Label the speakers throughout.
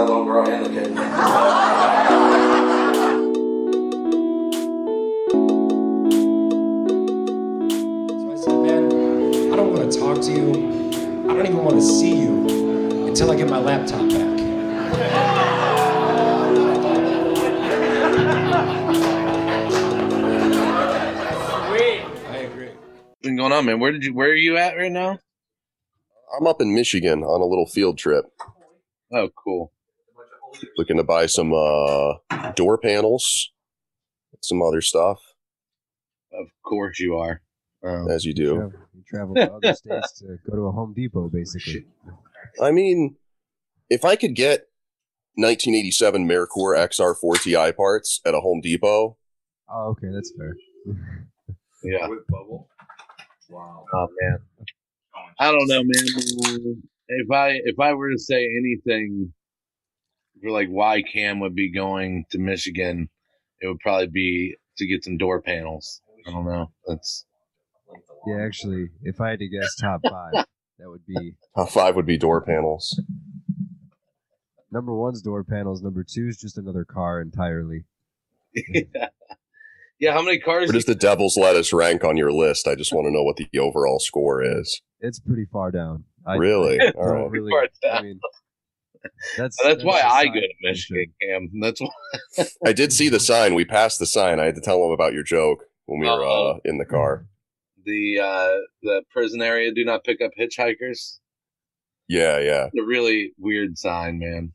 Speaker 1: that little girl and the kid.
Speaker 2: So I said, man, I don't want to talk to you. I don't even want to see you until I get my laptop back. I agree.
Speaker 3: What's been going on, man? Where did you? Where are you at right now?
Speaker 4: I'm up in Michigan on a little field trip,
Speaker 3: Oh, cool.
Speaker 4: Looking to buy some uh, door panels, some other stuff,
Speaker 3: Of course you are. Um,
Speaker 4: as you
Speaker 5: You
Speaker 4: do.
Speaker 5: travel, you travel to other states to go to a Home Depot, basically.
Speaker 4: I mean, if I could get 1987 Merkur XR4 Ti parts at a Home Depot,
Speaker 5: Oh, okay, that's fair.
Speaker 3: yeah.
Speaker 1: With bubble. Wow.
Speaker 3: Oh man. I don't know, man. If I if I were to say anything for like why Cam would be going to Michigan, it would probably be to get some door panels. I don't know. That's
Speaker 5: Yeah, actually, if I had to guess top five, that would be
Speaker 4: top five would be door panels.
Speaker 5: number one's door panels. Number two is just another car entirely.
Speaker 3: yeah. yeah. How many cars?
Speaker 4: Where does the Devil's Lettuce rank on your list? I just want to know what the overall score is.
Speaker 5: It's pretty far down. I,
Speaker 4: Really?
Speaker 5: I
Speaker 4: All
Speaker 5: don't really.
Speaker 3: Far
Speaker 5: I
Speaker 3: down.
Speaker 5: mean, that's
Speaker 3: that's, why I go to. Michigan, Cam. That's why.
Speaker 4: I did see the sign. We passed the sign. I had to tell him about your joke when we were uh, in the car.
Speaker 3: The uh the prison area do not pick up hitchhikers.
Speaker 4: Yeah, yeah.
Speaker 3: It's a really weird sign, man.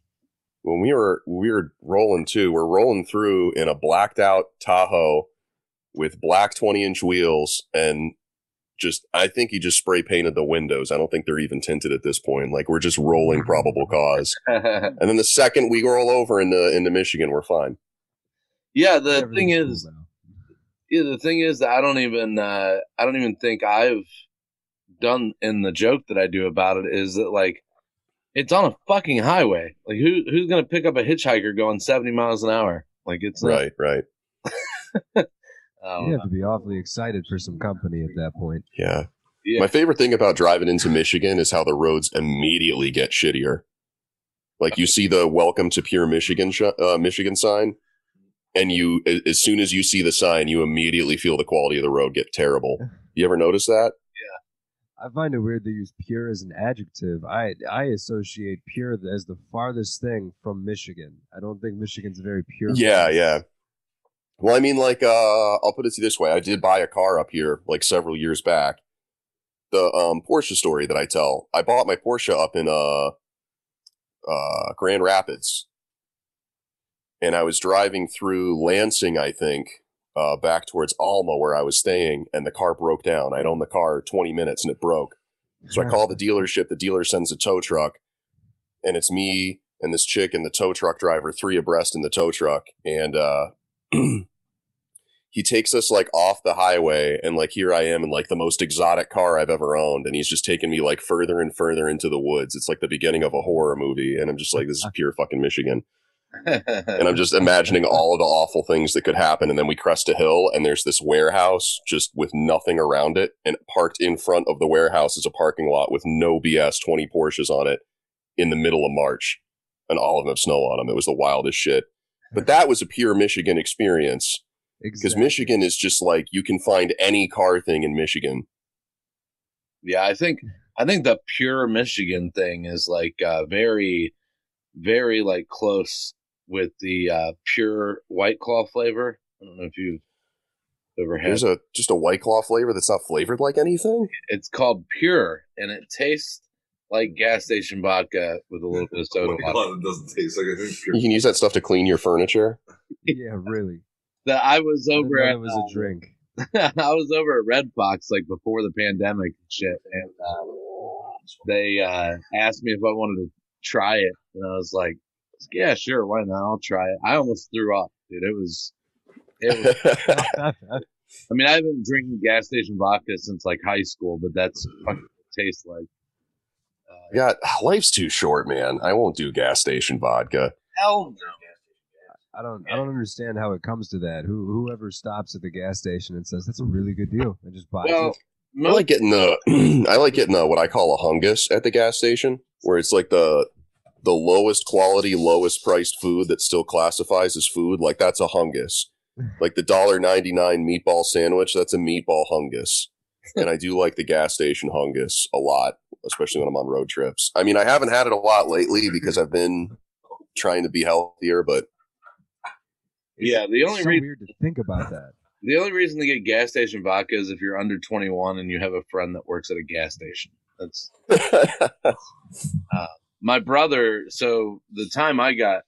Speaker 4: when we were we were rolling too, we're rolling through in a blacked out Tahoe with black 20 inch wheels and just I think he just spray painted the windows. I don't think they're even tinted at this point. Like we're just rolling probable cause. And then the second we roll over into into Michigan, we're fine.
Speaker 3: yeah, the thing is,
Speaker 5: cool.
Speaker 3: Yeah, the thing is that I don't even uh I don't even think I've done in the joke that I do about it is that like it's on a fucking highway. Like who who's gonna pick up a hitchhiker going seventy miles an hour? Like it's not,
Speaker 4: Right, right.
Speaker 3: I
Speaker 5: you have to be awfully excited for some company at that point.
Speaker 4: Yeah.
Speaker 3: Yeah.
Speaker 4: My favorite thing about driving into Michigan is how the roads immediately get shittier. Like you see the "Welcome to Pure Michigan" sh- uh, Michigan sign, and you as soon as you see the sign, you immediately feel the quality of the road get terrible. You ever notice that? Yeah.
Speaker 5: I find it weird they use pure as an adjective. I I associate pure as the farthest thing from Michigan. I don't think Michigan's a very pure.
Speaker 4: Yeah,
Speaker 5: place.
Speaker 4: yeah. Well, I mean, like, uh, I'll put it to you this way: I did buy a car up here like several years back. The um, Porsche story that I tell, I bought my Porsche up in uh, uh, Grand Rapids, and I was driving through Lansing, I think, uh, back towards Alma where I was staying, and the car broke down. I'd owned the car twenty minutes and it broke. So I call the dealership. The dealer sends a tow truck, and it's me and this chick and the tow truck driver, three abreast in the tow truck, and uh, he takes us like off the highway, and like here I am in like the most exotic car I've ever owned, and he's just taking me like further and further into the woods. It's like the beginning of a horror movie, and I'm just like, this is pure fucking Michigan, and I'm just imagining all of the awful things that could happen, and then we crest a hill, and there's this warehouse just with nothing around it, and parked in front of the warehouse is a parking lot with no BS, 20 Porsches on it, in the middle of March, and all of them have snow on them. It was the wildest shit. But that was a pure Michigan experience because
Speaker 5: Exactly.
Speaker 4: Michigan is just like you can find any car thing in Michigan.
Speaker 3: yeah, I think I think the pure Michigan thing is like uh very very like close with the uh pure white claw flavor. I don't know if you've ever had
Speaker 4: There's a just a white claw flavor that's not flavored like anything.
Speaker 3: it's called pure and it tastes like gas station vodka with a little bit of soda water.
Speaker 1: It doesn't taste like anything.
Speaker 4: You can use that stuff to clean your furniture.
Speaker 5: yeah, really.
Speaker 3: That I was over
Speaker 5: know
Speaker 3: at
Speaker 5: it was a drink.
Speaker 3: I was over at Red Fox like before the pandemic and shit, and uh, they uh, asked me if I wanted to try it, and I was like, "Yeah, sure, why not? I'll try it." I almost threw up, dude. It was, it was. I mean, I've been drinking gas station vodka since like high school, but that's fucking what it tastes like. Uh,
Speaker 4: God, life's too short, man. I won't do gas station vodka.
Speaker 3: hell no.
Speaker 5: I don't I don't understand how it comes to that. Who whoever stops at the gas station and says that's a really good deal and just buys
Speaker 3: Well,
Speaker 5: it.
Speaker 4: I like getting the I like getting the what I call a hungus at the gas station, where it's like the the lowest quality, lowest priced food that still classifies as food, like that's a hungus. Like the dollar ninety nine meatball sandwich, that's a meatball hungus. And I do like the gas station hungus a lot, especially when I'm on road trips. I mean, I haven't had it a lot lately because I've been trying to be healthier, but
Speaker 3: Yeah, the only
Speaker 5: so
Speaker 3: reason
Speaker 5: weird to think about that.
Speaker 3: the only reason to get gas station vodka is if you're under 21 and you have a friend that works at a gas station. That's my brother. So the time I got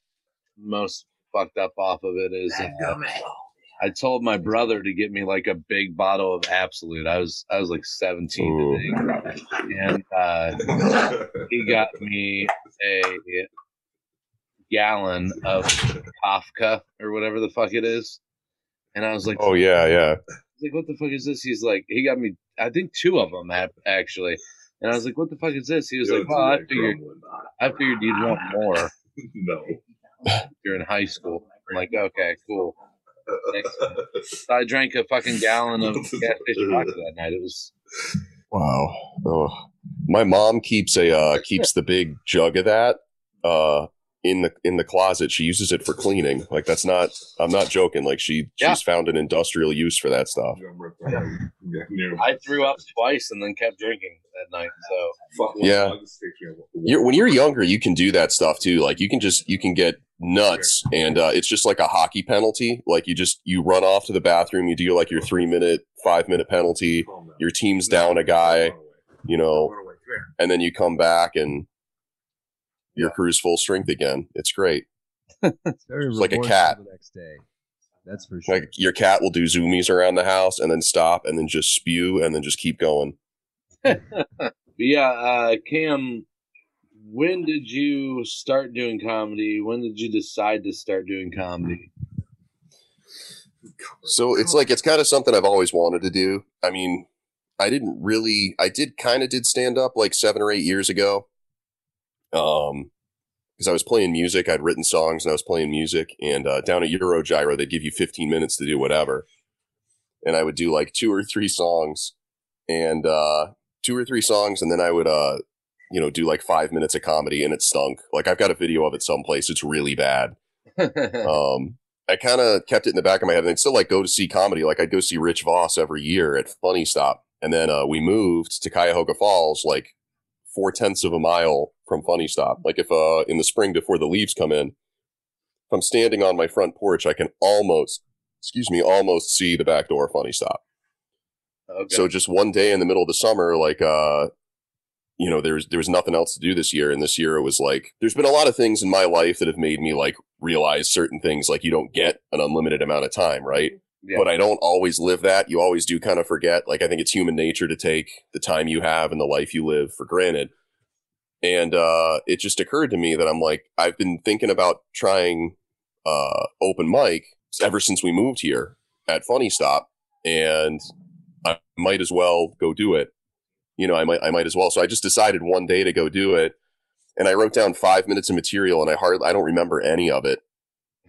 Speaker 3: most fucked up off of it is uh, I told my brother to get me like a big bottle of Absolut. I was I was like 17 I think, and uh, he got me a gallon of Kafka or whatever the fuck it is. And I was like,
Speaker 4: oh yeah, yeah.
Speaker 3: I like, what the fuck is this? He's like, he got me, I think two of them actually. And I was like, what the fuck is this? He was like, well, I figured, I figured you'd want more.
Speaker 1: no.
Speaker 3: You're in high school. I'm like, okay, cool. So I drank a fucking gallon of gas station vodka that night. It was,
Speaker 4: Wow. Oh. My mom keeps a uh, keeps the big jug of that uh, in the in the closet. She uses it for cleaning. Like that's not. I'm not joking. Like she
Speaker 3: Yeah.
Speaker 4: she's found an industrial use for that stuff.
Speaker 3: I threw up twice and then kept drinking that night. So
Speaker 4: Yeah. You're, when you're younger, you can do that stuff too. Like you can just you can get nuts, and uh, it's just like a hockey penalty. Like you just you run off to the bathroom, you do like your three minute, five minute penalty, your team's down a guy, you know, and then you come back and your crew's full strength again. It's great.
Speaker 5: It's
Speaker 4: like a cat.
Speaker 5: The next day. That's for sure.
Speaker 4: Like your cat will do zoomies around the house and then stop and then just spew and then just keep going.
Speaker 3: Yeah, uh, Cam, when did you start doing comedy? When did you decide to start doing comedy?
Speaker 4: So it's like it's kind of something I've always wanted to do. I mean, I didn't really I did kind of did stand up like 7 or 8 years ago. Um because I was playing music, I'd written songs and I was playing music and uh, down at Eurogyro they'd give you 15 minutes to do whatever. And I would do like two or three songs and uh two or three songs and then I would uh you know do like 5 minutes of comedy and it stunk. Like I've got a video of it someplace. It's really bad um, I kind of kept it in the back of my head, and I'd still like go to see comedy. Like I'd go see Rich Voss every year at Funny Stop, and then uh, we moved to Cuyahoga Falls, like four tenths of a mile from Funny Stop. Like if uh, in the spring before the leaves come in, if I'm standing on my front porch, I can almost, excuse me, almost see the back door of Funny Stop.
Speaker 3: okay.
Speaker 4: So just one day in the middle of the summer, like uh, you know, there's there was nothing else to do this year, and this year it was like there's been a lot of things in my life that have made me like realize certain things, like you don't get an unlimited amount of time, right?
Speaker 3: Yeah.
Speaker 4: But I don't always live that. You always do kind of forget. Like I think it's human nature to take the time you have and the life you live for granted. And uh, it just occurred to me that I'm like I've been thinking about trying uh, open mic ever since we moved here at Funny Stop, and I might as well go do it. You know, I might I might as well. So I just decided one day to go do it, and I wrote down five minutes of material, and I hardly I don't remember any of it.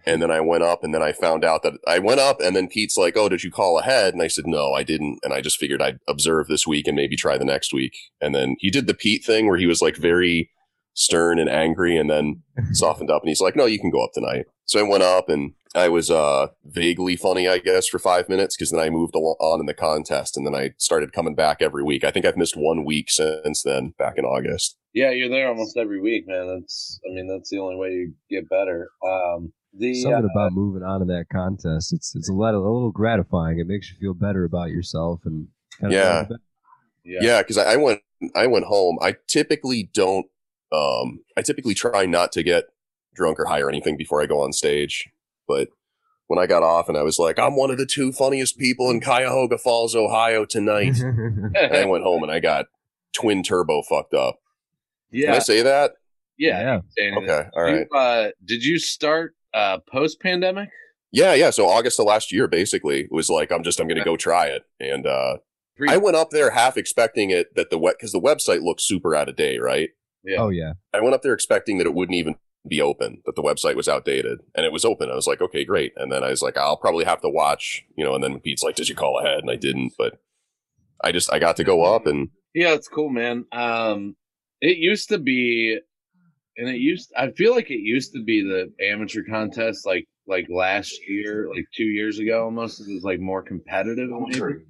Speaker 4: And then I went up, and then I found out that I went up, and then Pete's like, "Oh, did you call ahead?" And I said, "No, I didn't." And I just figured I'd observe this week and maybe try the next week. And then he did the Pete thing where he was like very stern and angry, and then softened up, and he's like, "No, you can go up tonight." So I went up, and I was uh, vaguely funny, I guess, for five minutes because then I moved on in the contest, and then I started coming back every week. I think I've missed one week since then, back in August.
Speaker 3: yeah, you're there almost every week, man. That's, I mean, that's the only way you get better. Um, the
Speaker 5: Something
Speaker 3: uh,
Speaker 5: about moving on to that contest. It's it's a lot a little gratifying. It makes you feel better about yourself and kind
Speaker 4: Yeah.
Speaker 5: of
Speaker 3: yeah,
Speaker 4: Yeah, because I, I went I went home. I typically don't. Um, I typically try not to get drunk or high or anything before I go on stage. But when I got off and I was like, I'm one of the two funniest people in Cuyahoga Falls, Ohio tonight. and I went home and I got twin turbo fucked up. Can
Speaker 3: yeah,
Speaker 4: I say that?
Speaker 3: yeah.
Speaker 5: yeah.
Speaker 4: Okay, all right.
Speaker 3: You, uh, did you start uh, post pandemic?
Speaker 4: Yeah, yeah. So August of last year, basically, was like, I'm just, I'm going to go try it. And uh, I went up there half expecting it that the web, because the website looks super out of date, right?
Speaker 3: Yeah.
Speaker 5: Oh yeah.
Speaker 4: I went up there expecting that it wouldn't even be open, that the website was outdated, and it was open. I was like, okay, great. And then I was like, I'll probably have to watch, you know. And then Pete's like, did you call ahead? And I didn't, but I just I got to go up and
Speaker 3: Yeah, it's cool, man. Um, it used to be, and it used. I feel like it used to be the amateur contest, like like last year, like two years ago, almost. It was like more competitive. Maybe.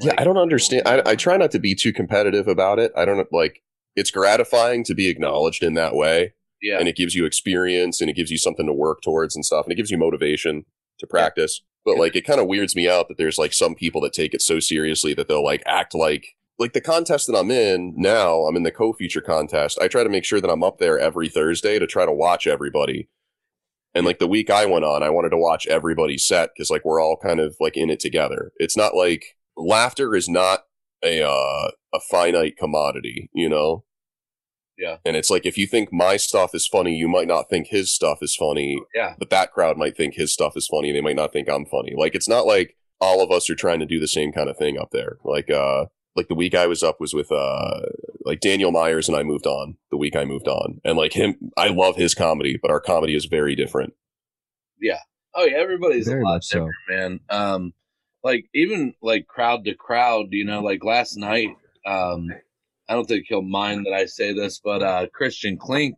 Speaker 4: Yeah, I don't understand. I, I try not to be too competitive about it. I don't like. It's gratifying to be acknowledged in that way,
Speaker 3: Yeah,
Speaker 4: and it gives you experience, and it gives you something to work towards and stuff, and it gives you motivation to practice. But like, it kind of weirds me out that there's like some people that take it so seriously that they'll like act like like the contest that I'm in now. I'm in the co-feature contest. I try to make sure that I'm up there every Thursday to try to watch everybody. And like the week I went on, I wanted to watch everybody's set because like we're all kind of like in it together. It's not like laughter is not a uh, a finite commodity, you know.
Speaker 3: Yeah.
Speaker 4: And it's like if you think my stuff is funny, you might not think his stuff is funny,
Speaker 3: yeah,
Speaker 4: but that crowd might think his stuff is funny. and They might not think I'm funny. Like it's not like all of us are trying to do the same kind of thing up there. Like uh like the week I was up was with uh like Daniel Myers and I moved on the week I moved on. And like him I love his comedy, but our comedy is very different. Yeah.
Speaker 3: Oh yeah, everybody's
Speaker 5: Very
Speaker 3: a lot
Speaker 5: much so.
Speaker 3: different, man. Um, like even like crowd to crowd, you know, like last night. Um, I don't think he'll mind that I say this, but uh, Christian Klink,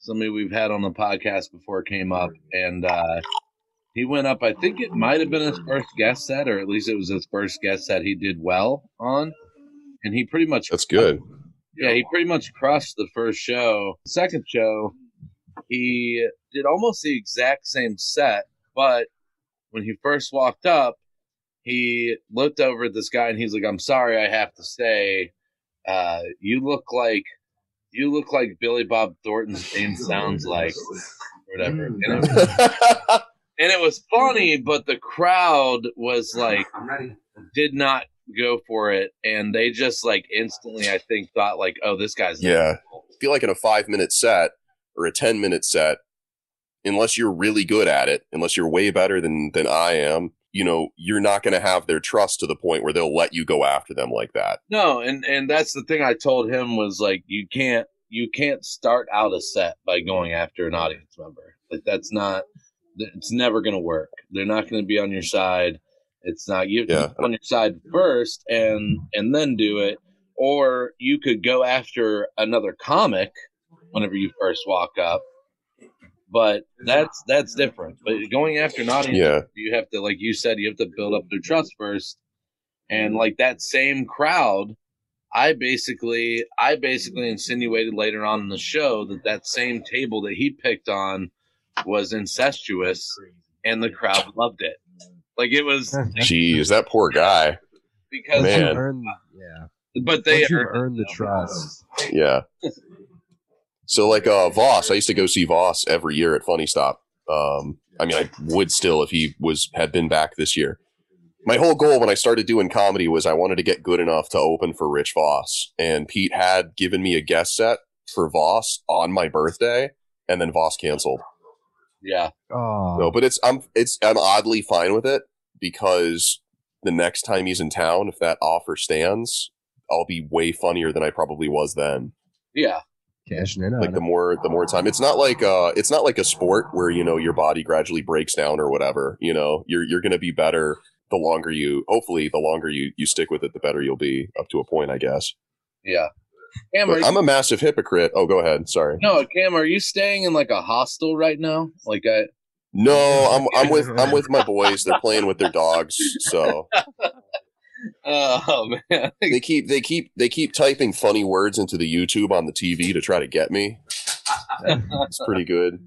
Speaker 3: somebody we've had on the podcast before, came up and uh, he went up. I think it might have been his first guest set, or at least it was his first guest set. He did well on, and he pretty much
Speaker 4: That's good.
Speaker 3: yeah, he pretty much crushed the first show. Second show, he did almost the exact same set, but when he first walked up, he looked over at this guy and he's like, "I'm sorry, I have to say, uh, you look like you look like Billy Bob Thornton's name sounds like, or whatever." And it, and it was funny, but the crowd was like, did not go for it, and they just like instantly, I think, thought like, "Oh, this guy's
Speaker 4: Yeah. I feel like in a five minute set or a 10 minute set, unless you're really good at it, unless you're way better than, than I am, you know, you're not going to have their trust to the point where they'll let you go after them like that.
Speaker 3: No, and and that's the thing I told him was like you can't you can't start out a set by going after an audience member. Like that's not it's never going to work. They're not going to be on your side. It's not you
Speaker 4: Yeah.
Speaker 3: on your side first and and then do it or you could go after another comic whenever you first walk up. But that's that's different. But going after an audience
Speaker 4: Yeah.
Speaker 3: you have to like you said you have to build up their trust first and like that same crowd i basically i basically insinuated later on in the show that that same table that he picked on was incestuous and the crowd loved it like it was
Speaker 4: Jeez, that poor guy.
Speaker 3: because
Speaker 4: Man.
Speaker 5: you've earned, yeah.
Speaker 3: but they
Speaker 5: Once you've
Speaker 3: earned-
Speaker 5: earned the trust.
Speaker 4: Yeah. So like uh Voss, I used to go see Voss every year at Funny Stop. Um I mean I would still if he was had been back this year. My whole goal when I started doing comedy was I wanted to get good enough to open for Rich Voss. And Pete had given me a guest set for Voss on my birthday and then Voss canceled.
Speaker 3: yeah
Speaker 5: Oh,
Speaker 4: No, but it's I'm it's I'm oddly fine with it because the next time he's in town, if that offer stands, I'll be way funnier than I probably was then.
Speaker 3: yeah
Speaker 5: cashing in on
Speaker 4: like
Speaker 5: it.
Speaker 4: the more the more time. It's not like uh it's not like a sport where you know your body gradually breaks down or whatever you know? You're you're gonna be better the longer you hopefully the longer you you stick with it the better you'll be up to a point i guess.
Speaker 3: Yeah. Cam, you,
Speaker 4: i'm a massive hypocrite. Oh go ahead. Sorry.
Speaker 3: No cam are you staying in like a hostel right now? Like i
Speaker 4: no i'm i'm with i'm with my boys. They're playing with their dogs so
Speaker 3: oh man.
Speaker 4: They keep they keep they keep typing funny words into the youtube on the tv to try to get me. It's pretty good.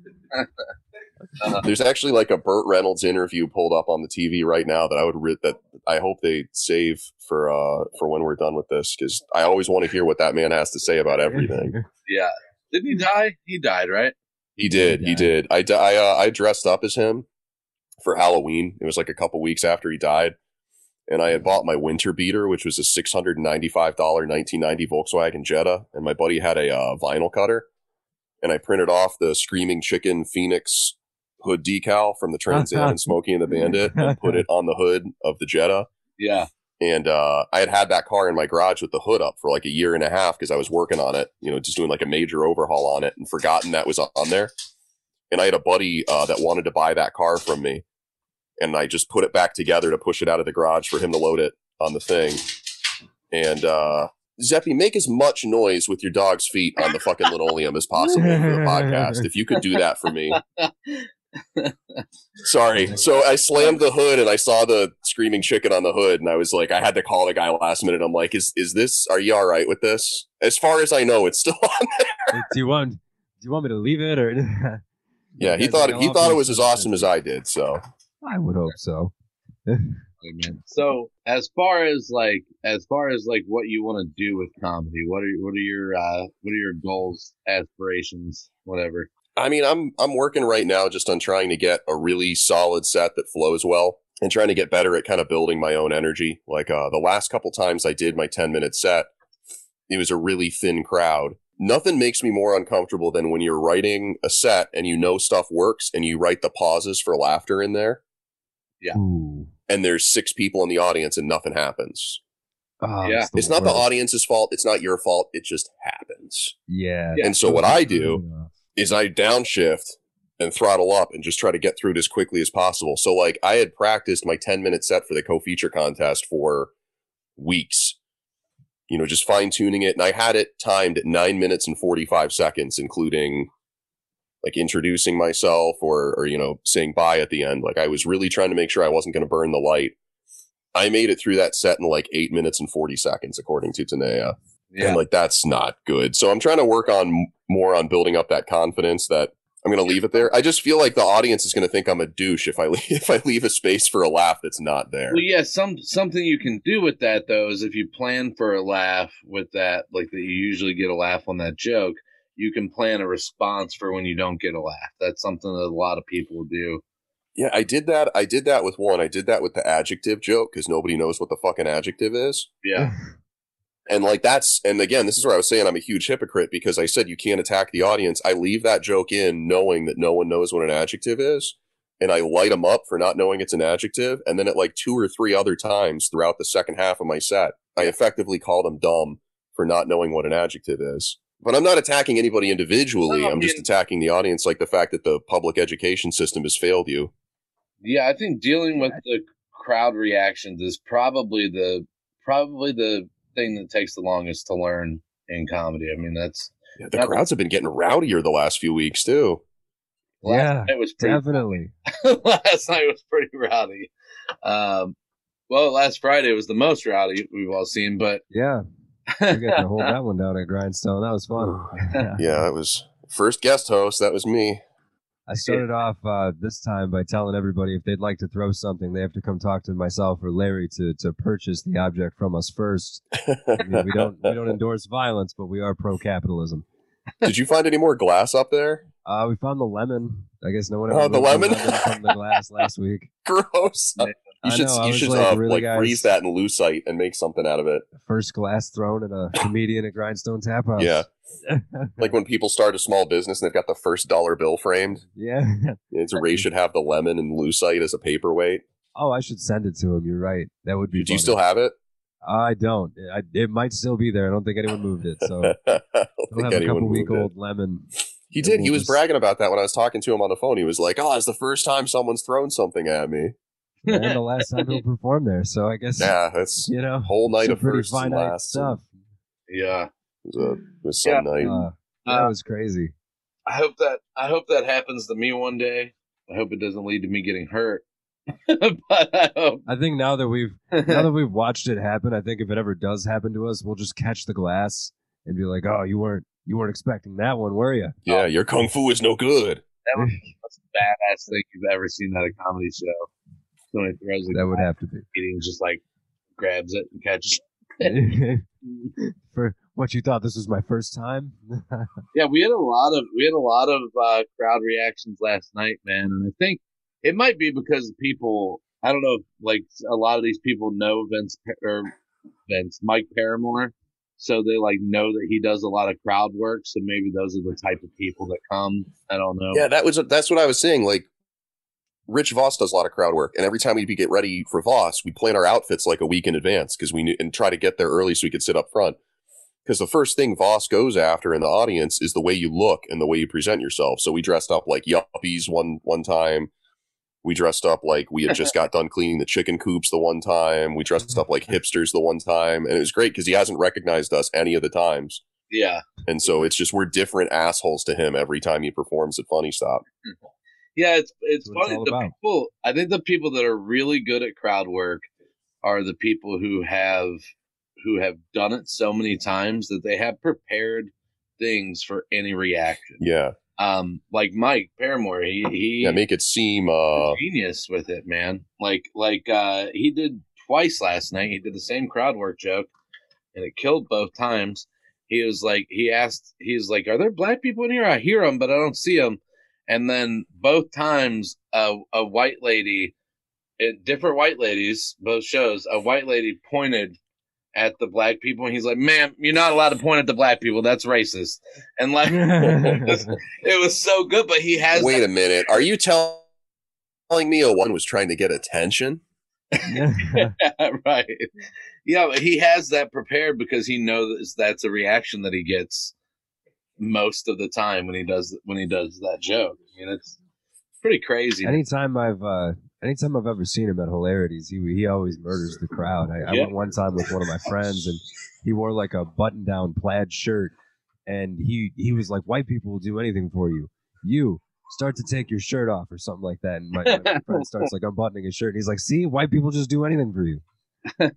Speaker 4: There's actually like a Burt Reynolds interview pulled up on the TV right now that I would re- that I hope they save for uh for when we're done with this because I always want to hear what that man has to say about everything.
Speaker 3: yeah. Didn't he die? He died right?
Speaker 4: He did, he did. I uh, I dressed up as him for Halloween. It was like a couple weeks after he died, and I had bought my winter beater, which was a six hundred and ninety five dollar nineteen ninety Volkswagen Jetta, and my buddy had a uh, vinyl cutter, and I printed off the Screaming Chicken Phoenix hood decal from the Trans Am and Smokey and the Bandit, and put it on the hood of the Jetta.
Speaker 3: yeah
Speaker 4: And uh, I had had that car in my garage with the hood up for like a year and a half because I was working on it, you know, just doing like a major overhaul on it and forgotten that was on there. And I had a buddy uh, that wanted to buy that car from me. And I just put it back together to push it out of the garage for him to load it on the thing. And uh, Zeppy, make as much noise with your dog's feet on the fucking linoleum as possible for the podcast. If you could do that for me. Sorry. So I slammed the hood and I saw the screaming chicken on the hood, and I was like, I had to call the guy last minute. I'm like, is is this? Are you all right with this? As far as I know, it's still on. there.
Speaker 5: do you want? Do you want me to leave it or?
Speaker 4: Yeah, he thought he thought it was as awesome as I did. So
Speaker 5: I would hope so.
Speaker 3: So as far as like as far as like what you want to do with comedy, what are what are your uh what are your goals, aspirations, whatever?
Speaker 4: I mean, I'm I'm working right now just on trying to get a really solid set that flows well and trying to get better at kind of building my own energy. Like uh, the last couple times I did my 10 minute set, it was a really thin crowd. Nothing makes me more uncomfortable than when you're writing a set and you know stuff works and you write the pauses for laughter in there
Speaker 3: Yeah.
Speaker 5: Ooh.
Speaker 4: and there's six people in the audience and nothing happens.
Speaker 5: Oh,
Speaker 3: Yeah.
Speaker 4: It's not the audience's fault. It's not your fault. It just happens.
Speaker 5: Yeah.
Speaker 3: Yeah.
Speaker 4: And so what I do
Speaker 5: Yeah.
Speaker 4: is I downshift and throttle up and just try to get through it as quickly as possible. So like I had practiced my 10 minute set for the co-feature contest for weeks. You know, just fine tuning it. And I had it timed at nine minutes and 45 seconds, including like introducing myself or, or, you know, saying bye at the end. Like I was really trying to make sure I wasn't going to burn the light. I made it through that set in like eight minutes and 40 seconds, according to Tanea
Speaker 3: Yeah.
Speaker 4: and like that's not good so i'm trying to work on more on building up that confidence that i'm going to leave it there i just feel like the audience is going to think i'm a douche if i leave if i leave a space for a laugh that's not there
Speaker 3: Well, yeah, some something you can do with that though is if you plan for a laugh with that, like that you usually get a laugh on that joke, you can plan a response for when you don't get a laugh. That's something that a lot of people do.
Speaker 4: yeah i did that i did that with one i did that with the adjective joke because nobody knows what the fucking adjective is
Speaker 3: Yeah,
Speaker 4: and like that's and again this is where i was saying i'm a huge hypocrite because i said you can't attack the audience i leave that joke in knowing that no one knows what an adjective is and i light them up for not knowing it's an adjective and then at like two or three other times throughout the second half of my set i effectively call them dumb for not knowing what an adjective is but i'm not attacking anybody individually
Speaker 3: No, I
Speaker 4: i'm just attacking the audience like the fact that the public education system has failed you
Speaker 3: yeah. I think dealing with the crowd reactions is probably the probably the thing that takes the longest to learn in comedy. I mean, that's
Speaker 4: yeah, the
Speaker 3: That-
Speaker 4: crowds have been getting rowdier the last few weeks too
Speaker 3: last
Speaker 5: Yeah,
Speaker 3: it was pretty
Speaker 5: Definitely.
Speaker 3: last night was pretty rowdy. Um, well, last Friday was the most rowdy we've all seen, but
Speaker 5: Yeah. We got to hold that one down at Grindstone. That was fun.
Speaker 4: yeah it was first guest host that was me
Speaker 5: I started off uh, this time by telling everybody if they'd like to throw something, they have to come talk to myself or Larry to to purchase the object from us first. I mean, we don't we don't endorse violence, but we are pro capitalism.
Speaker 4: Did you find any more glass up there?
Speaker 5: Uh, we found the lemon. I guess no one ever
Speaker 4: the
Speaker 5: moved
Speaker 4: lemon?
Speaker 5: from the glass last week.
Speaker 4: Gross. You should
Speaker 5: know,
Speaker 4: you should
Speaker 5: like,
Speaker 4: uh,
Speaker 5: really,
Speaker 4: like
Speaker 5: guys?
Speaker 4: freeze that in lucite and make something out of it.
Speaker 5: First glass thrown at a comedian at Grindstone Tap House.
Speaker 4: Yeah. Like when people start a small business and they've got the first dollar bill framed.
Speaker 5: yeah.
Speaker 4: It's Ray should have the lemon and lucite as a paperweight.
Speaker 5: Oh, I should send it to him. You're right. That would be.
Speaker 4: Do you still have it?
Speaker 5: I don't. I, it might still be there. I don't think anyone moved it. So
Speaker 4: I think
Speaker 5: have a couple week
Speaker 4: moved it.
Speaker 5: old lemon.
Speaker 4: He did.
Speaker 5: we'll
Speaker 4: He was
Speaker 5: just-
Speaker 4: bragging about that when I was talking to him on the phone. He was like, "Oh, it's the first time someone's thrown something at me."
Speaker 5: And the last time he'll perform there. So I guess
Speaker 4: Yeah, that's
Speaker 5: you know,
Speaker 4: whole night
Speaker 5: some
Speaker 4: of
Speaker 5: pretty
Speaker 4: firsts and
Speaker 5: finite
Speaker 4: lasts.
Speaker 5: stuff.
Speaker 3: yeah.
Speaker 4: It was, a, it was some
Speaker 3: Yeah.
Speaker 4: night.
Speaker 5: Uh, that was crazy.
Speaker 3: I hope that I hope that happens to me one day. I hope it doesn't lead to me getting hurt. but I hope.
Speaker 5: I think now that we've now that we've watched it happen, I think if it ever does happen to us, we'll just catch the glass and be like, "Oh, you weren't you weren't expecting that one, were you?"
Speaker 4: yeah, your kung fu is no good.
Speaker 3: that was the most badass thing you've ever seen at a comedy show. Somebody throws a
Speaker 5: that would have to be.
Speaker 3: meeting, just like grabs it and catches.
Speaker 5: For what you thought this was my first time?
Speaker 3: Yeah, we had a lot of we had a lot of uh, crowd reactions last night, man, and I think it might be because people. I don't know, if, like a lot of these people know Vince or Vince Mike Paramore, so they like know that he does a lot of crowd work. So maybe those are the type of people that come. I don't know.
Speaker 4: Yeah, that was that's what I was saying. Like, Rich Voss does a lot of crowd work, and every time we'd get ready for Voss, we plan our outfits like a week in advance because we knew and try to get there early so we could sit up front. Because the first thing Voss goes after in the audience is the way you look and the way you present yourself. So we dressed up like yuppies one one time. We dressed up like we had just got done cleaning the chicken coops the one time. We dressed up like hipsters the one time, and it was great because he hasn't recognized us any of the times.
Speaker 3: Yeah.
Speaker 4: And so it's just we're different assholes to him every time he performs at Funny Stop. Hmm.
Speaker 3: Yeah, it's it's
Speaker 5: That's what it's
Speaker 3: funny. The
Speaker 5: about.
Speaker 3: people, I think the people that are really good at crowd work are the people who have who have done it so many times that they have prepared things for any reaction.
Speaker 4: Yeah,
Speaker 3: Um, like Mike Paramore, he he
Speaker 4: yeah, make it seem uh
Speaker 3: genius with it, man. Like like uh he did twice last night. He did the same crowd work joke, and it killed both times. He was like, he asked, he was like, "Are there black people in here? I hear them, but I don't see them." And then both times, a a white lady, it, different white ladies, both shows, a white lady pointed at the black people, and he's like, "Ma'am, you're not allowed to point at the black people. That's racist." And like, it was so good, but he has
Speaker 4: Wait a minute. Are you tell- telling me a one was trying to get attention?
Speaker 3: right. Yeah, but he has that prepared because he knows that's a reaction that he gets most of the time when he does when he does that joke. I mean, it's pretty crazy.
Speaker 5: anytime I've uh, anytime I've ever seen him at hilarities, he he always murders the crowd. I, I went one time with one of my friends, and he wore like a button down plaid shirt, and he he was like, "White people will do anything for you. You." Start to take your shirt off or something like that, and my, my friend starts like unbuttoning his shirt. And he's like, "See, white people just do anything for you."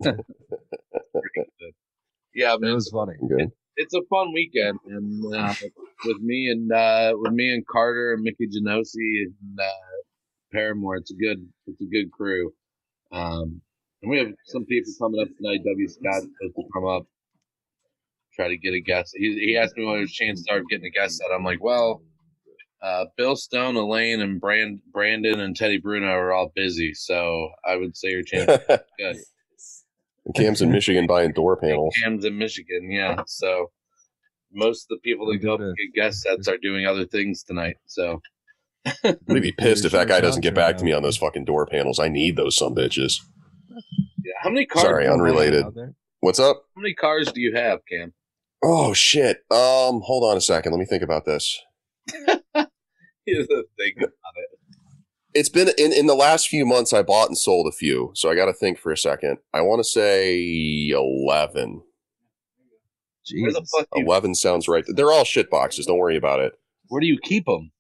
Speaker 3: yeah,
Speaker 5: It was funny.
Speaker 4: Good.
Speaker 3: It's a fun weekend, and uh, with me and uh, with me and Carter and Mickey Genosi and uh, Paramore, it's a good it's a good crew. Um, and we have some people coming up tonight. W. Scott supposed to come up, try to get a guest. He, he asked me when there's a chance to start getting a guest set. I'm like, well, uh, Bill Stone, Elaine, and Brand, Brandon and Teddy Bruno are all busy, so I would say your chance is good.
Speaker 4: Cam's in Michigan buying door panels.
Speaker 3: Cam's in Michigan, yeah. So most of the people that go up and get guest sets are doing other things tonight. So
Speaker 4: I'm gonna be pissed if that guy doesn't get back to me on those fucking door panels. I need those some bitches.
Speaker 3: yeah, how many cars?
Speaker 4: Sorry, unrelated. What's up?
Speaker 3: How many cars do you have, Cam?
Speaker 4: Oh shit. Um, hold on a second. Let me think about this.
Speaker 3: Here's the thing about it.
Speaker 4: It's been in in the last few months. I bought and sold a few, so I got to think for a second. I want to say eleven.
Speaker 3: Where the
Speaker 5: Jesus.
Speaker 3: fuck? Do you,
Speaker 4: Eleven sounds right. They're all shit boxes. Don't worry about it.
Speaker 3: where do you keep them?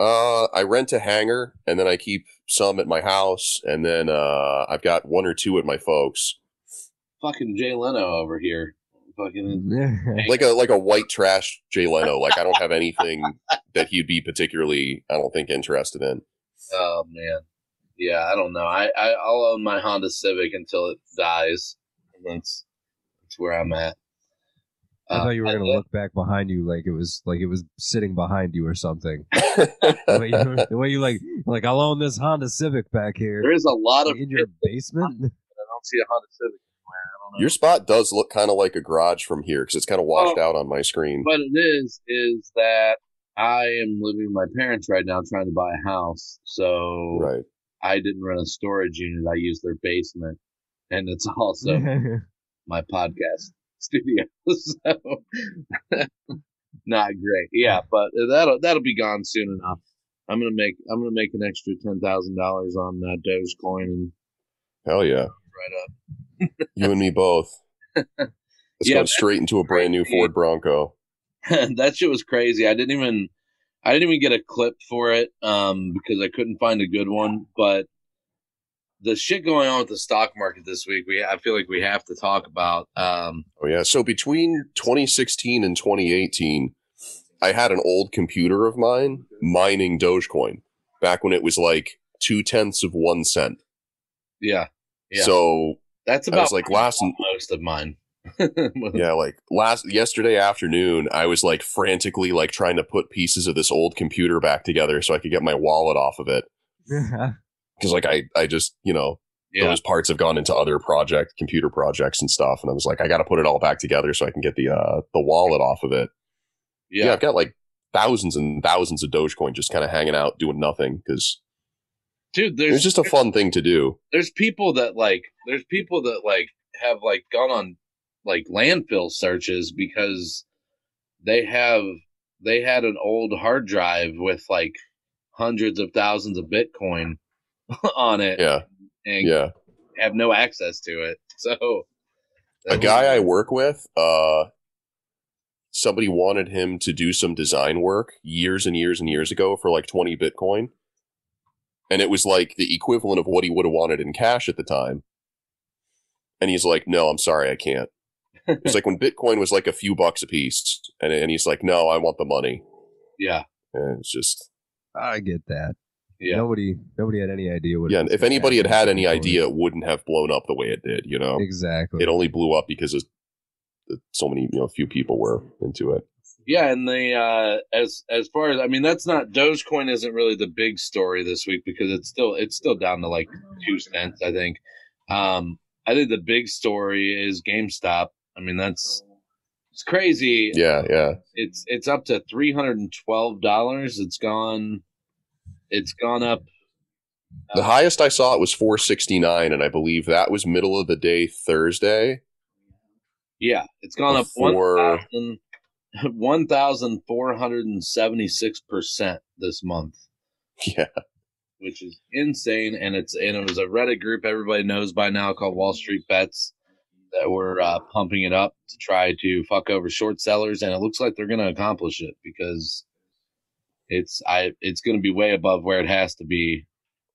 Speaker 4: Uh, I rent a hangar, and then I keep some at my house, and then uh, I've got one or two at my folks.
Speaker 3: Fucking Jay Leno over here. Fucking
Speaker 4: like a like a white trash Jay Leno. Like I don't have anything that he'd be particularly, I don't think, interested in.
Speaker 3: oh man, yeah. I don't know. I, I I'll own my Honda Civic until it dies. That's that's where I'm at.
Speaker 5: I
Speaker 3: Uh,
Speaker 5: thought you were gonna
Speaker 3: I-
Speaker 5: look back behind you like it was like it was sitting behind you or something. The way you, the way you like like I'll own this Honda Civic back here
Speaker 3: There is a lot of
Speaker 5: in your basement.
Speaker 3: I don't see a Honda Civic
Speaker 4: Your spot does look kind of like a garage from here because it's kind of washed
Speaker 3: Oh.
Speaker 4: out on my screen.
Speaker 3: What it is is that I am living with my parents right now, trying to buy a house. So
Speaker 4: Right.
Speaker 3: I didn't rent a storage unit. I used their basement, and it's also my podcast studio. So not great. Yeah, but that'll that'll be gone soon enough. I'm gonna make I'm gonna make an extra ten thousand dollars on uh, Dogecoin and
Speaker 4: Hell yeah.
Speaker 3: right
Speaker 4: You and me both. It's
Speaker 3: Yeah,
Speaker 4: going straight into a brand new. Ford Bronco.
Speaker 3: that shit was crazy. I didn't even I didn't even get a clip for it um, because I couldn't find a good one. But the shit going on with the stock market this week, we I feel like we have to talk about. Um,
Speaker 4: Oh yeah. So between 2016 and 2018, I had an old computer of mine mining Dogecoin back when it was like two tenths of one cent.
Speaker 3: yeah, Yeah.
Speaker 4: So
Speaker 3: that's
Speaker 4: I
Speaker 3: about
Speaker 4: was like last
Speaker 3: most of mine.
Speaker 4: yeah, like last yesterday afternoon, I was like frantically like trying to put pieces of this old computer back together so I could get my wallet off of it because like I I just you know
Speaker 3: yeah.
Speaker 4: those parts have gone into other project computer projects and stuff, and I was like I got to put it all back together so I can get the uh the wallet off of it. Yeah,
Speaker 3: yeah.
Speaker 4: I've got like thousands and thousands of Dogecoin just kind of hanging out doing nothing because
Speaker 3: dude. There's
Speaker 4: it's just a fun thing to do.
Speaker 3: there's people that like there's people that like have like gone on like landfill searches because they have they had an old hard drive with like hundreds of thousands of Bitcoin on it
Speaker 4: Yeah,
Speaker 3: and
Speaker 4: yeah.
Speaker 3: have no access to it. So
Speaker 4: A guy I work with, uh, somebody wanted him to do some design work years and years and years ago for like 20 Bitcoin. And it was like the equivalent of what he would have wanted in cash at the time. And he's like, no, I'm sorry, I can't. It's like when Bitcoin was like a few bucks a piece. And, and he's like, no, I want the money.
Speaker 3: yeah,
Speaker 4: And it's just,
Speaker 5: I get that.
Speaker 3: yeah,
Speaker 5: Nobody, nobody had any idea what. it
Speaker 4: yeah.
Speaker 5: was
Speaker 4: If anybody had had any
Speaker 5: before.
Speaker 4: idea, it wouldn't have blown up the way it did, you know?
Speaker 5: exactly.
Speaker 4: It only blew up because of so many, you know, few people were into it.
Speaker 3: Yeah. And the uh, as as far as I mean, that's not Dogecoin isn't really the big story this week because it's still it's still down to like two cents. I think. Um, I think the big story is GameStop. I mean, that's it's crazy.
Speaker 4: Yeah, yeah.
Speaker 3: It's it's up to three hundred and twelve dollars. It's gone. It's gone up.
Speaker 4: The
Speaker 3: uh,
Speaker 4: highest I saw it was 469, and I believe that was middle of the day Thursday.
Speaker 3: Yeah, it's gone up
Speaker 4: Before-
Speaker 3: 1,000 1,476% this month,
Speaker 4: Yeah,
Speaker 3: which is insane. And it's and it was a Reddit group everybody knows by now called Wall Street Bets that were uh, pumping it up to try to fuck over short sellers, and it looks like they're going to accomplish it because it's I it's going to be way above where it has to be.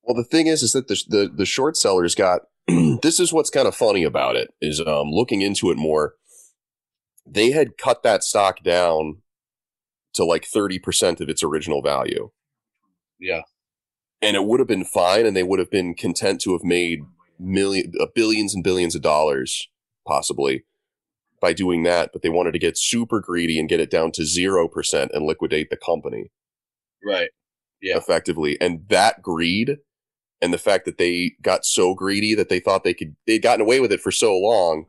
Speaker 4: Well, the thing is, is that the the, the short sellers got. this is what's kind of funny about it is um, looking into it more. They had cut that stock down to like thirty percent of its original value,
Speaker 3: Yeah,
Speaker 4: and it would have been fine, and they would have been content to have made million, uh, billions and billions of dollars, possibly, by doing that. But they wanted to get super greedy and get it down to zero percent and liquidate the company.
Speaker 3: right. Yeah.
Speaker 4: effectively. And that greed and the fact that they got so greedy that they thought they could, they'd gotten away with it for so long.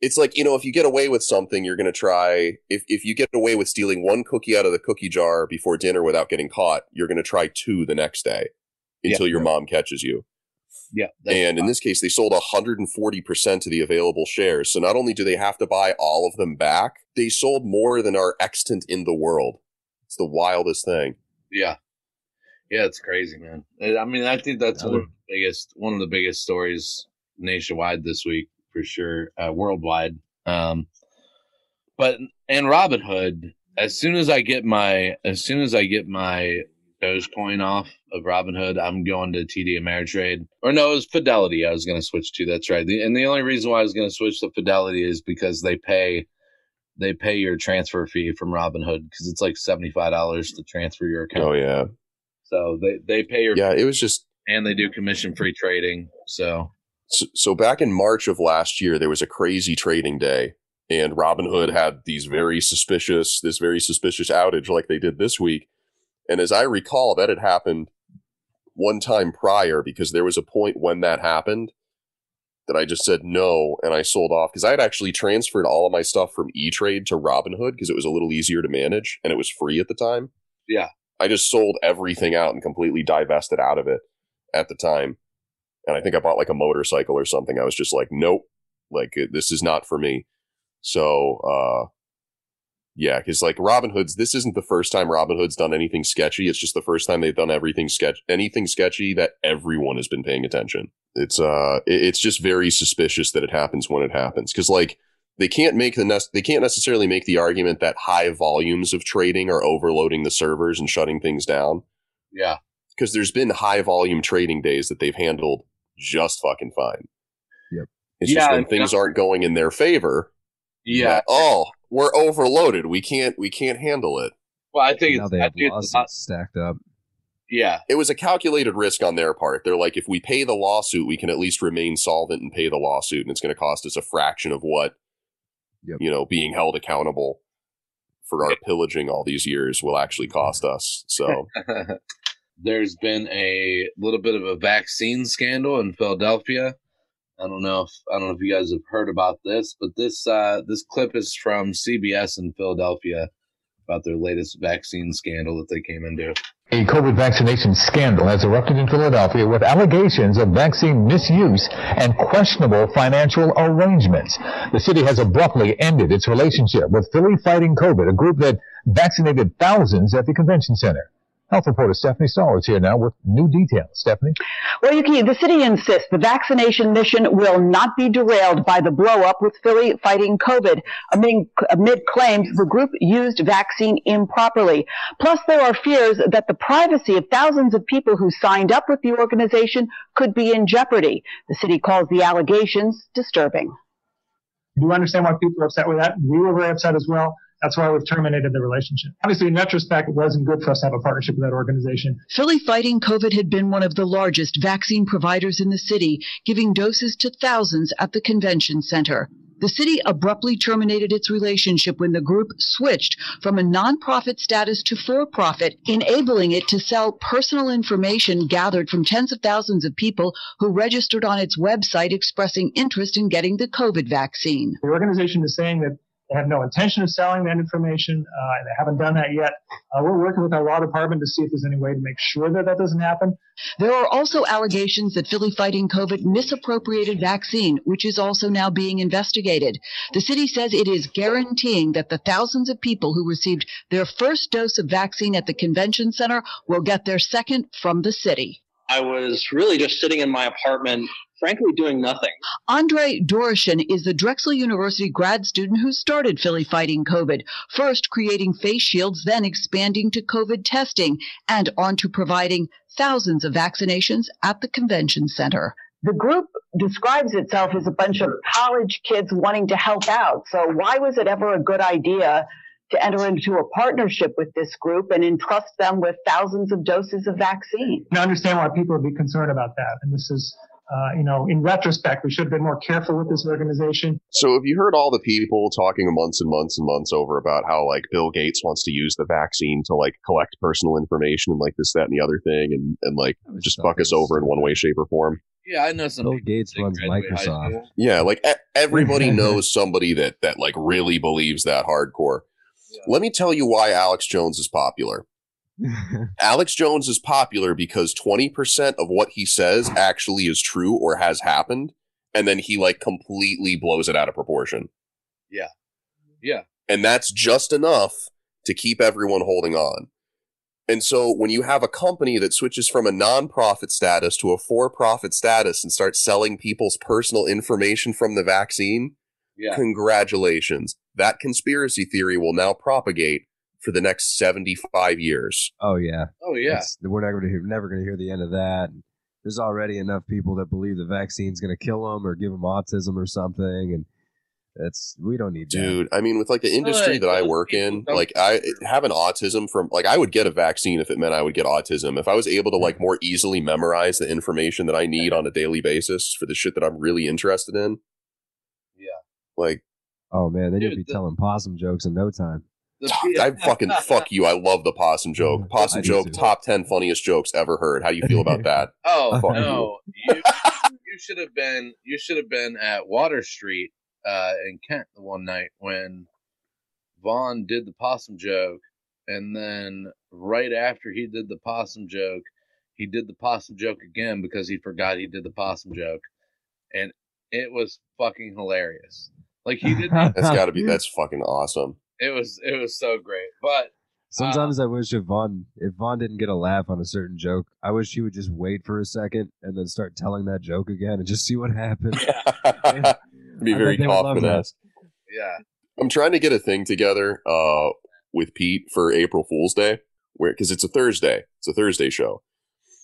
Speaker 4: It's like, you know, if you get away with something, you're going to try, if, if you get away with stealing one cookie out of the cookie jar before dinner without getting caught, you're going to try two the next day until your mom catches you.
Speaker 3: Yeah,
Speaker 4: And in this case, they sold 140% of the available shares. So not only do they have to buy all of them back, they sold more than are extant in the world. It's the wildest thing.
Speaker 3: Yeah. Yeah, it's crazy, man. I mean, I think that's one of the biggest one of the biggest stories nationwide this week for sure, uh, worldwide. Um, but and Robinhood, as soon as I get my as soon as I get my Dogecoin off of Robinhood, I'm going to TD Ameritrade. Or no, it was Fidelity. I was going to switch to. That's right. The, and the only reason why I was going to switch to Fidelity is because they pay they pay your transfer fee from Robinhood because it's like seventy five dollars to transfer your account.
Speaker 4: Oh, yeah.
Speaker 3: So they, they pay your
Speaker 4: Yeah, it was just
Speaker 3: and they do commission free trading. So
Speaker 4: so, so back in March of last year, there was a crazy trading day, and Robinhood had these very suspicious, this very suspicious outage like they did this week. And as I recall, that had happened one time prior because there was a point when that happened that I just said no and I sold off because I had actually transferred all of my stuff from E Trade to Robinhood because it was a little easier to manage and it was free at the time.
Speaker 3: Yeah.
Speaker 4: I just sold everything out and completely divested out of it at the time. And I think I bought like a motorcycle or something. I was just like, nope, like this is not for me. So, uh, yeah, because like Robin Hood's, this isn't the first time Robin Hood's done anything sketchy. It's just the first time they've done everything sketch, anything sketchy that everyone has been paying attention. It's uh, it- it's just very suspicious that it happens when it happens. Because like they can't make the nec- they can't necessarily make the argument that high volumes of trading are overloading the servers and shutting things down
Speaker 3: yeah,
Speaker 4: because there's been high volume trading days that they've handled just fucking fine.
Speaker 5: Yep.
Speaker 4: It's
Speaker 3: Yeah,
Speaker 4: just when
Speaker 3: and-
Speaker 4: things aren't going in their favor.
Speaker 3: yeah.
Speaker 4: that, oh, we're overloaded. We can't we can't handle it.
Speaker 3: Well, I think
Speaker 5: now
Speaker 3: it's,
Speaker 5: they
Speaker 3: I
Speaker 5: have
Speaker 3: think it's not-
Speaker 5: stacked up.
Speaker 3: yeah,
Speaker 4: It was a calculated risk on their part. They're like, if we pay the lawsuit, we can at least remain solvent and pay the lawsuit, and it's going to cost us a fraction of what
Speaker 5: Yep.
Speaker 4: you know being held accountable for our pillaging all these years will actually cost us. So
Speaker 3: there's been a little bit of a vaccine scandal in Philadelphia. I don't know if I don't know if you guys have heard about this, but this uh, this clip is from CBS in Philadelphia about their latest vaccine scandal that they came into.
Speaker 6: A COVID vaccination scandal has erupted in Philadelphia with allegations of vaccine misuse and questionable financial arrangements. The city has abruptly ended its relationship with Philly Fighting COVID, a group that vaccinated thousands at the convention center. Health reporter Stephanie Stahl is here now with new details. Stephanie?
Speaker 7: Well, Yuki, the city insists the vaccination mission will not be derailed by the blowup with Philly fighting COVID amid, amid claims the group used vaccine improperly. Plus, there are fears that the privacy of thousands of people who signed up with the organization could be in jeopardy. The city calls the allegations disturbing.
Speaker 8: I do understand why people are upset with that. We were very upset as well. That's why we've terminated the relationship. Obviously, in retrospect, it wasn't good for us to have a partnership with that organization.
Speaker 7: Philly Fighting COVID had been one of the largest vaccine providers in the city, giving doses to thousands at the convention center. The city abruptly terminated its relationship when the group switched from a nonprofit status to for profit, enabling it to sell personal information gathered from tens of thousands of people who registered on its website expressing interest in getting the COVID vaccine.
Speaker 8: The organization is saying that they have no intention of selling that information. Uh, they haven't done that yet. Uh, we're working with our law department to see if there's any way to make sure that that doesn't happen.
Speaker 7: There are also allegations that Philly Fighting COVID misappropriated vaccine, which is also now being investigated. The city says it is guaranteeing that the thousands of people who received their first dose of vaccine at the convention center will get their second from the city.
Speaker 9: I was really just sitting in my apartment frankly doing nothing.
Speaker 7: Andrei Doroshin is the Drexel University grad student who started Philly Fighting COVID, first creating face shields, then expanding to COVID testing, and on to providing thousands of vaccinations at the convention center. The group describes itself as a bunch of college kids wanting to help out. So why was it ever a good idea to enter into a partnership with this group and entrust them with thousands of doses of vaccine?
Speaker 8: I understand why people would be concerned about that. And this is uh, you know, in retrospect, we should have been more careful with this organization.
Speaker 4: So, have you heard all the people talking months and months and months over about how like Bill Gates wants to use the vaccine to like collect personal information and like this, that, and the other thing, and and like just fuck us over in one way, shape, or form?
Speaker 3: Yeah, I know some.
Speaker 5: Bill Gates runs Microsoft.
Speaker 4: Yeah, like e- everybody knows somebody that that like really believes that hardcore. Let me tell you why Alex Jones is popular. Alex Jones is popular because 20% of what he says actually is true or has happened. And then he like completely blows it out of proportion.
Speaker 3: Yeah. Yeah.
Speaker 4: And that's just enough to keep everyone holding on. And so when you have a company that switches from a nonprofit status to a for profit status and starts selling people's personal information from the vaccine,
Speaker 3: yeah.
Speaker 4: congratulations. That conspiracy theory will now propagate for the next 75 years.
Speaker 5: Oh yeah.
Speaker 3: Oh yeah.
Speaker 5: It's, we're never going to hear, never going to hear the end of that. There's already enough people that believe the vaccine's going to kill them or give them autism or something, and that's we don't need
Speaker 4: dude. That. I mean, with like the industry that I work in, like I have an autism from like I would get a vaccine if it meant I would get autism. If I was able to like more easily memorize the information that I need on a daily basis for the shit that I'm really interested in.
Speaker 3: Yeah.
Speaker 4: Like.
Speaker 5: Oh man, then you'll be the, telling possum jokes in no time.
Speaker 4: I fucking fuck you. I love the possum joke. Possum joke, top ten funniest jokes ever heard. How do you feel about that?
Speaker 3: oh fuck no, you. you, you should have been. You should have been at Water Street uh, in Kent the one night when Vaughn did the possum joke, and then right after he did the possum joke, he did the possum joke again because he forgot he did the possum joke, and it was fucking hilarious. Like he did.
Speaker 4: that's got to be. That's fucking awesome.
Speaker 3: It was it was so great. But
Speaker 5: sometimes uh, I wish if Vaughn if Vaughn didn't get a laugh on a certain joke, I wish he would just wait for a second and then start telling that joke again and just see what happens.
Speaker 4: Be very Kaufman esque.
Speaker 3: Yeah.
Speaker 4: I'm trying to get a thing together uh, with Pete for April Fool's Day, where because it's a Thursday, it's a Thursday show,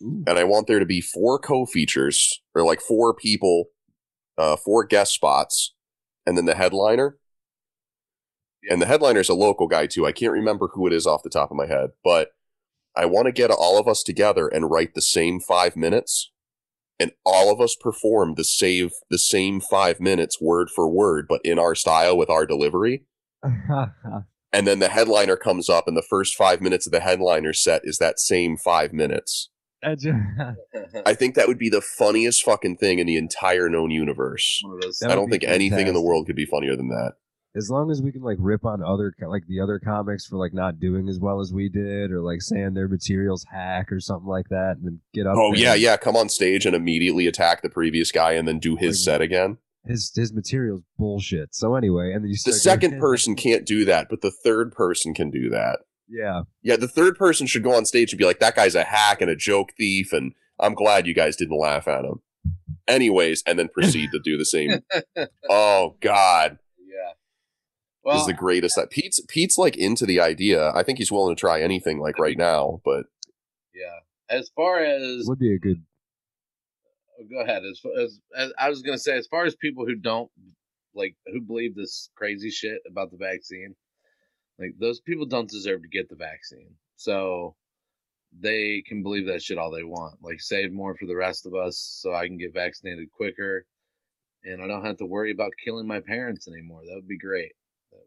Speaker 4: Ooh. and I want there to be four co-features or like four people, uh, four guest spots, and then the headliner and the headliner is a local guy too. I can't remember who it is off the top of my head, but I want to get all of us together and write the same five minutes, and all of us perform the save the same five minutes word for word, but in our style with our delivery. and then the headliner comes up, and the first five minutes of the headliner set is that same five minutes. I think that would be the funniest fucking thing in the entire known universe. I don't think fantastic. anything in the world could be funnier than that.
Speaker 5: As long as we can like rip on other like the other comics for like not doing as well as we did or like saying their materials hack or something like that and then get up
Speaker 4: oh yeah yeah. Come on stage and immediately attack the previous guy and then do his like, set again.
Speaker 5: his his materials bullshit. So anyway and then you
Speaker 4: the second person can't do that but the third person can do that
Speaker 5: Yeah.
Speaker 4: Yeah, the third person should go on stage and be like, "That guy's a hack and a joke thief," and I'm glad you guys didn't laugh at him. Anyways, and then proceed to do the same. Oh God,
Speaker 3: Yeah.
Speaker 4: this
Speaker 3: Well,
Speaker 4: is the greatest. That Pete's Pete's like into the idea. I think he's willing to try anything like right now. But
Speaker 3: yeah. As far as
Speaker 5: Would be a good.
Speaker 3: oh, go ahead. As, as as I was gonna say, as far as people who don't like who believe this crazy shit about the vaccine, like those people don't deserve to get the vaccine. So they can believe that shit all they want. Like save more for the rest of us, so I can get vaccinated quicker, and I don't have to worry about killing my parents anymore. That would be great. That,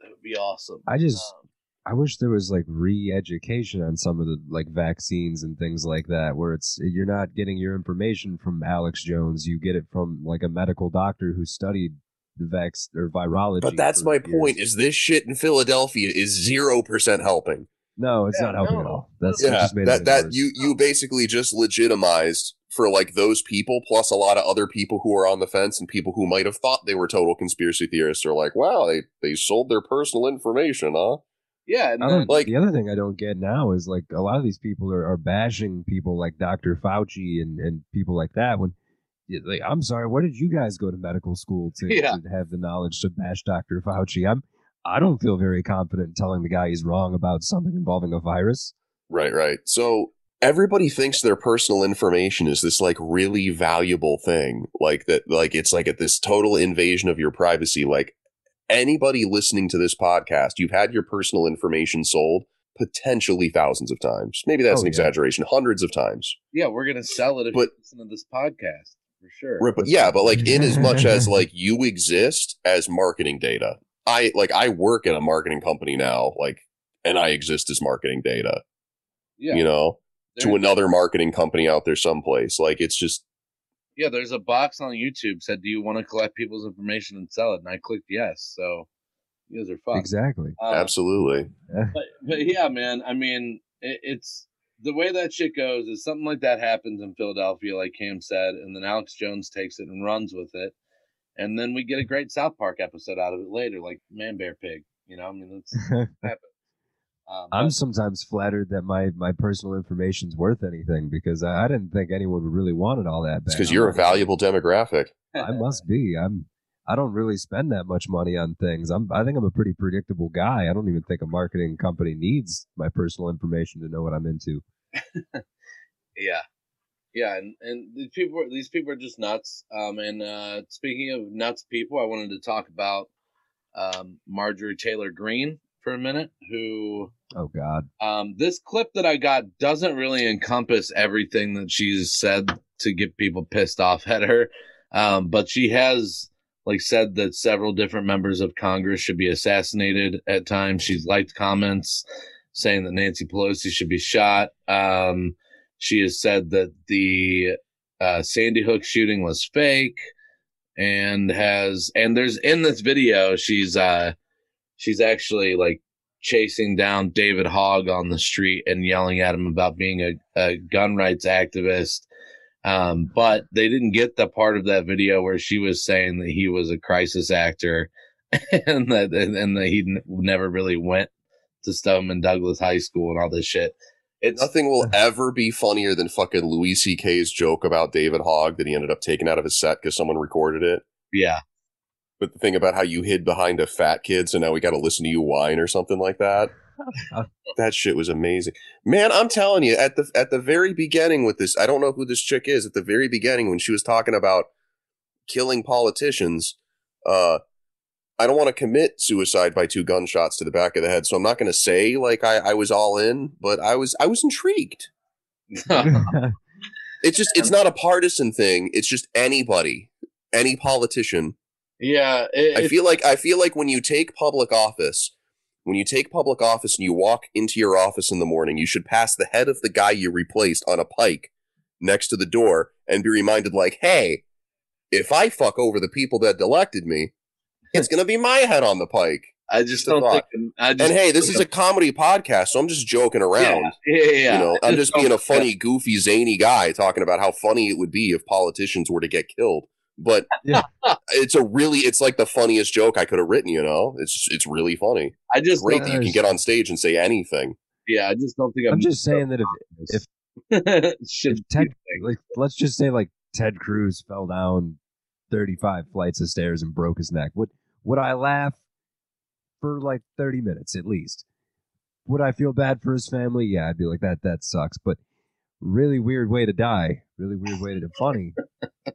Speaker 3: that would be awesome.
Speaker 5: I just.
Speaker 3: Um,
Speaker 5: I wish there was like re-education on some of the like vaccines and things like that, where it's you're not getting your information from Alex Jones, you get it from like a medical doctor who studied the vax or virology.
Speaker 4: but that's my
Speaker 5: years.
Speaker 4: point. Is this shit in Philadelphia is zero percent helping?
Speaker 5: No, it's
Speaker 3: Yeah,
Speaker 5: not helping at all. That's it
Speaker 4: yeah,
Speaker 5: just made
Speaker 4: that
Speaker 5: it
Speaker 4: that
Speaker 5: worse.
Speaker 4: you you basically just legitimized for like those people plus a lot of other people who are on the fence and people who might have thought they were total conspiracy theorists are like, wow, they they sold their personal information, huh?
Speaker 3: yeah, and then,
Speaker 4: like-
Speaker 5: the other thing I don't get now is like a lot of these people are, are bashing people like Dr. Fauci and, and people like that. When yeah, like, I'm sorry, what did you guys go to medical school to,
Speaker 3: Yeah.
Speaker 5: to have the knowledge to bash Dr. Fauci? I'm I don't feel very confident in telling the guy he's wrong about something involving a virus.
Speaker 4: Right, right. So everybody thinks their personal information is this like really valuable thing, like that, like it's like at this total invasion of your privacy. Like anybody listening to this podcast, you've had your personal information sold potentially thousands of times. Maybe that's
Speaker 5: Oh,
Speaker 4: an
Speaker 5: yeah.
Speaker 4: exaggeration, hundreds of times.
Speaker 3: yeah, we're gonna sell it if
Speaker 4: But-
Speaker 3: you listen to this podcast for sure.
Speaker 4: Right, but yeah, but like in as much as like you exist as marketing data. I like I work at a marketing company now, like and I exist as marketing data,
Speaker 3: Yeah,
Speaker 4: you know, to another marketing company out there someplace. Like it's just
Speaker 3: yeah. There's a box on YouTube said, "Do you want to collect people's information and sell it?" And I clicked yes. So you guys are fucked.
Speaker 5: Exactly.
Speaker 3: Um,
Speaker 4: absolutely.
Speaker 3: But, but yeah, man. I mean, it, it's the way that shit goes is something like that happens in Philadelphia, like Cam said, and then Alex Jones takes it and runs with it, and then we get a great South Park episode out of it later, like Man Bear Pig. You know, I mean, that's happens. Um,
Speaker 5: I'm
Speaker 3: but-
Speaker 5: sometimes flattered that my, my personal information's worth anything because I, I didn't think anyone would really want it all that
Speaker 4: It's
Speaker 5: bad.
Speaker 4: because you're a valuable demographic.
Speaker 5: I must be. I'm. I don't really spend that much money on things. I'm. I think I'm a pretty predictable guy. I don't even think a marketing company needs my personal information to know what I'm into.
Speaker 3: Yeah, yeah, and and these people, are- these people are just nuts. Um, and uh, speaking of nuts people, I wanted to talk about um, Marjorie Taylor Greene for a minute, who
Speaker 5: Oh God.
Speaker 3: um, this clip that I got doesn't really encompass everything that she's said to get people pissed off at her, um, but she has like said that several different members of Congress should be assassinated at times. She's liked comments saying that Nancy Pelosi should be shot. Um, she has said that the uh, Sandy Hook shooting was fake, and has and there's in this video she's uh she's actually like chasing down David Hogg on the street and yelling at him about being a, a gun rights activist. Um, but they didn't get the part of that video where she was saying that he was a crisis actor and that and, and that he n- never really went to Stoneman Douglas High School and all this shit. It's
Speaker 4: Nothing will ever be funnier than fucking Louis C.K.'s joke about David Hogg that he ended up taking out of his set because someone recorded it.
Speaker 3: yeah,
Speaker 4: But the thing about how you hid behind a fat kid, so now we got to listen to you whine or something like that. that shit was amazing, man. I'm telling you, at the at the very beginning with this, I don't know who this chick is. At the very beginning, when she was talking about killing politicians, uh, I don't want to commit suicide by two gunshots to the back of the head, so I'm not going to say like I, I was all in, but I was I was intrigued. It's just it's not a partisan thing. It's just anybody, any politician
Speaker 3: yeah. It,
Speaker 4: I feel like I feel like when you take public office, when you take public office and you walk into your office in the morning, you should pass the head of the guy you replaced on a pike next to the door and be reminded like, "Hey, if I fuck over the people that elected me, it's going to be my head on the pike."
Speaker 3: I just don't
Speaker 4: thought.
Speaker 3: think. I just
Speaker 4: And hey, this is a comedy podcast, so I'm just joking around.
Speaker 3: yeah, yeah, yeah.
Speaker 4: You know, I'm just being a funny, goofy, zany guy talking about how funny it would be if politicians were to get killed but
Speaker 5: Yeah.
Speaker 4: it's a really it's like the funniest joke I could have written. You know, it's it's really funny.
Speaker 3: I just
Speaker 4: Great
Speaker 3: don't,
Speaker 4: that you can get on stage and say anything.
Speaker 3: yeah, I just don't think I'm,
Speaker 5: I'm just saying that if
Speaker 3: if
Speaker 5: if Ted like let's just say like Ted Cruz fell down 35 flights of stairs and broke his neck. Would would I laugh for like 30 minutes at least? Would I feel bad for his family? Yeah, I'd be like that that sucks, but really weird way to die. Really weird way to do funny.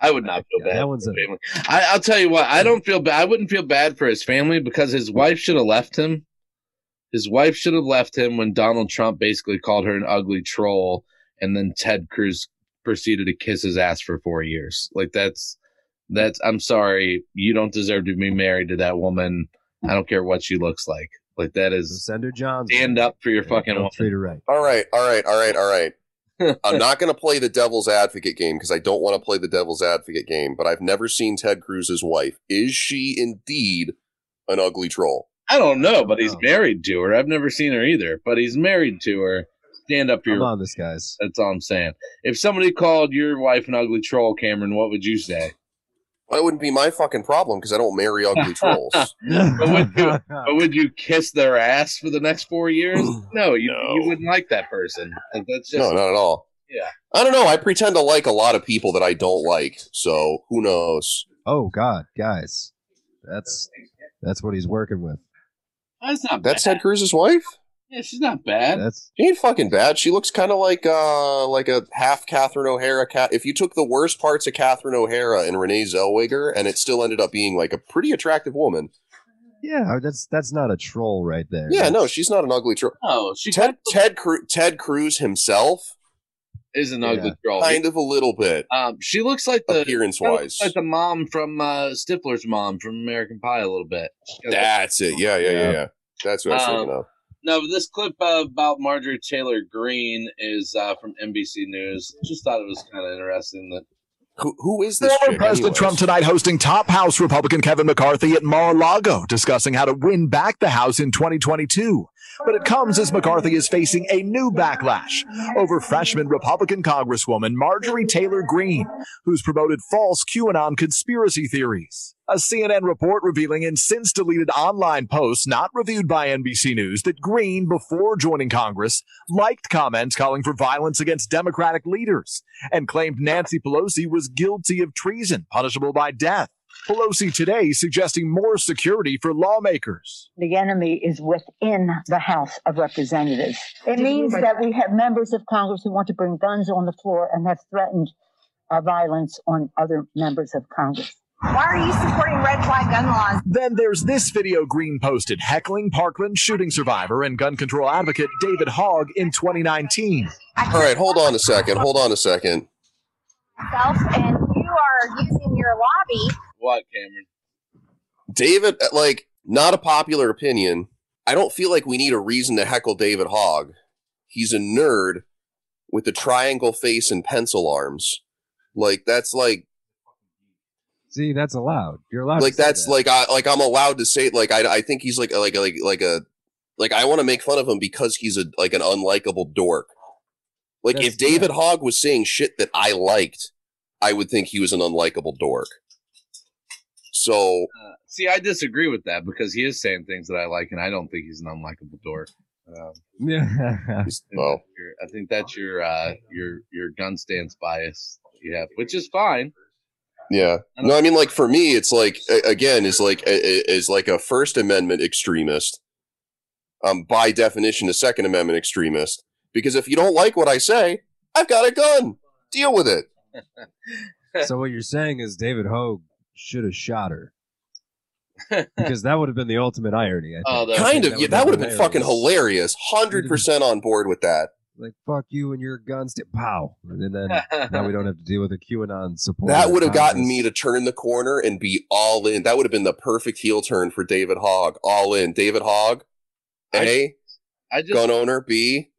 Speaker 3: I would not feel
Speaker 5: Yeah,
Speaker 3: bad.
Speaker 5: that
Speaker 3: for
Speaker 5: one's
Speaker 3: his
Speaker 5: a-
Speaker 3: family. I, I'll tell you what. I don't feel bad. I wouldn't feel bad for his family because his wife should have left him. His wife should have left him when Donald Trump basically called her an ugly troll, and then Ted Cruz proceeded to kiss his ass for four years. Like that's that's. I'm sorry, you don't deserve to be married to that woman. I don't care what she looks like. Like that is
Speaker 5: So is John's.
Speaker 3: stand up for your fucking woman.
Speaker 5: treat her right.
Speaker 4: All right, all right, all right, all right. I'm not going to play the devil's advocate game because I don't want to play the devil's advocate game, but I've never seen Ted Cruz's wife. Is she indeed an ugly troll?
Speaker 3: I don't know, but he's married to her. I've never seen her either, but he's married to her. Stand up for
Speaker 5: I'm
Speaker 3: your
Speaker 5: on this, guys.
Speaker 3: That's all I'm saying. If somebody called your wife an ugly troll, Cameron, what would you say?
Speaker 4: That wouldn't be my fucking problem because I don't marry ugly trolls.
Speaker 3: But would you, but would you kiss their ass for the next four years? No, you
Speaker 4: No.
Speaker 3: you wouldn't like that person. And that's just
Speaker 4: no, not at all.
Speaker 3: yeah.
Speaker 4: I don't know. I pretend to like a lot of people that I don't like, so who knows?
Speaker 5: oh God, guys, that's that's what he's working with.
Speaker 3: That's not
Speaker 4: That's
Speaker 3: bad.
Speaker 4: Ted Cruz's wife.
Speaker 3: Yeah, she's not bad.
Speaker 5: That's
Speaker 4: She ain't fucking bad. She looks kind of like uh like a half Catherine O'Hara cat. If you took the worst parts of Catherine O'Hara and Renee Zellweger, and it still ended up being like a pretty attractive woman.
Speaker 5: yeah. That's that's not a troll right there.
Speaker 4: Yeah, no, she's not an ugly troll.
Speaker 3: oh, she
Speaker 4: Ted
Speaker 3: kind
Speaker 4: Ted Cru- Ted Cruz himself,
Speaker 3: is an ugly
Speaker 5: Yeah.
Speaker 3: troll.
Speaker 4: kind of a little bit
Speaker 3: Um, she looks like the
Speaker 4: appearance
Speaker 3: kinda
Speaker 4: wise.
Speaker 3: like the mom from uh, Stifler's mom from American Pie a little bit. She's
Speaker 4: That's it. Yeah, yeah, yeah,
Speaker 5: Yeah.
Speaker 4: yeah. That's what I was
Speaker 3: Um,
Speaker 4: thinking of.
Speaker 3: No, this clip uh, about Marjorie Taylor Greene is uh, from NBC News. Just thought it was kind of interesting that
Speaker 4: Who, who is this?
Speaker 10: Former President
Speaker 4: anyways?
Speaker 10: Trump tonight hosting top House Republican Kevin McCarthy at Mar-a-Lago, discussing how to win back the House in 2022. But it comes as McCarthy is facing a new backlash over freshman Republican Congresswoman Marjorie Taylor Greene, who's promoted false QAnon conspiracy theories. A CNN report revealing in since deleted online posts not reviewed by NBC News that Greene, before joining Congress, liked comments calling for violence against Democratic leaders and claimed Nancy Pelosi was guilty of treason, punishable by death. Pelosi today suggesting more security for lawmakers.
Speaker 11: the enemy is within the House of Representatives. It means that we have members of Congress who want to bring guns on the floor and have threatened uh, violence on other members of Congress.
Speaker 12: Why are you supporting red flag gun laws?
Speaker 10: Then there's this video Greene posted heckling Parkland shooting survivor and gun control advocate David Hogg in 2019.
Speaker 4: All right, hold on a second. Hold on a second.
Speaker 12: Myself and you are using your lobby.
Speaker 3: what, Cameron?
Speaker 4: David, like, not a popular opinion. I don't feel like we need a reason to heckle David Hogg. He's a nerd with a triangle face and pencil arms. Like that's like
Speaker 5: See, that's allowed. You're allowed.
Speaker 4: like
Speaker 5: to say
Speaker 4: that's
Speaker 5: that.
Speaker 4: like I like I'm allowed to say like I I think he's like a- like a- like like a like I want to make fun of him because he's a like an unlikable dork. Like
Speaker 5: That's-
Speaker 4: if David
Speaker 5: yeah.
Speaker 4: Hogg was saying shit that I liked, I would think he was an unlikable dork. So
Speaker 3: Uh, see, I disagree with that because he is saying things that I like, and I don't think he's an unlikable dork. Um,
Speaker 5: yeah.
Speaker 4: well,
Speaker 3: I think that's your uh, your your gun stance bias you have, which is fine.
Speaker 4: Yeah. No, I mean, like for me, it's like again, is like a- a- is like a First Amendment extremist. Um, by definition, a Second Amendment extremist. Because if you don't like what I say, I've got a gun. Deal with it.
Speaker 5: so what you're saying is David Hogg should have shot her. because that would have been the ultimate irony. I think.
Speaker 3: Oh, that-
Speaker 4: Kind of. Yeah,
Speaker 5: would
Speaker 4: that
Speaker 5: have
Speaker 4: would have
Speaker 5: been
Speaker 4: been fucking hilarious. Hundred percent on board with that.
Speaker 5: Like fuck you and your guns. To, pow, and then now we don't have to deal with a QAnon support.
Speaker 4: That would have gotten me to turn the corner and be all in. That would have been the perfect heel turn for David Hogg. All in. David Hogg. A.
Speaker 3: I just
Speaker 4: gun owner. B.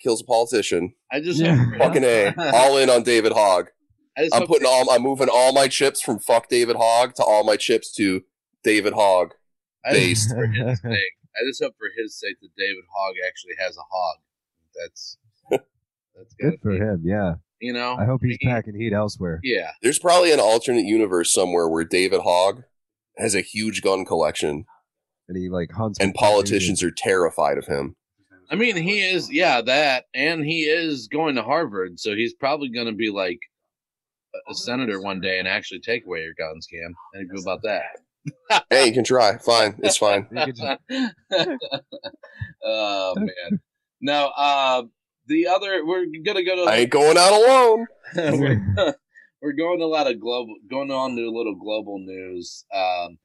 Speaker 4: Kills a politician.
Speaker 3: I just
Speaker 5: Yeah.
Speaker 4: Fucking A. All in on David Hogg.
Speaker 3: I just
Speaker 4: I'm putting all I'm moving all my chips from fuck David Hogg to all my chips to David Hogg.
Speaker 3: I just,
Speaker 4: based.
Speaker 3: for his sake, I just hope for his sake that David Hogg actually has a hog. That's that's
Speaker 5: Good
Speaker 3: gotta
Speaker 5: for
Speaker 3: be-
Speaker 5: him. Yeah.
Speaker 3: You know,
Speaker 5: I hope he's packing heat elsewhere.
Speaker 3: yeah.
Speaker 4: There's probably an alternate universe somewhere where David Hogg has a huge gun collection
Speaker 5: And he like hunts.
Speaker 4: and politicians are terrified of him.
Speaker 3: I mean, he is, yeah, that, and he is going to Harvard, so he's probably going to be like a- a senator one day and actually take away your guns, Cam. How do you feel about that?
Speaker 4: Hey, you can try. Fine. It's fine.
Speaker 3: oh man, no. Uh, the other, we're gonna go to.
Speaker 4: I ain't going out alone.
Speaker 3: we're, we're going to a lot of global, going on to a little global news. Um,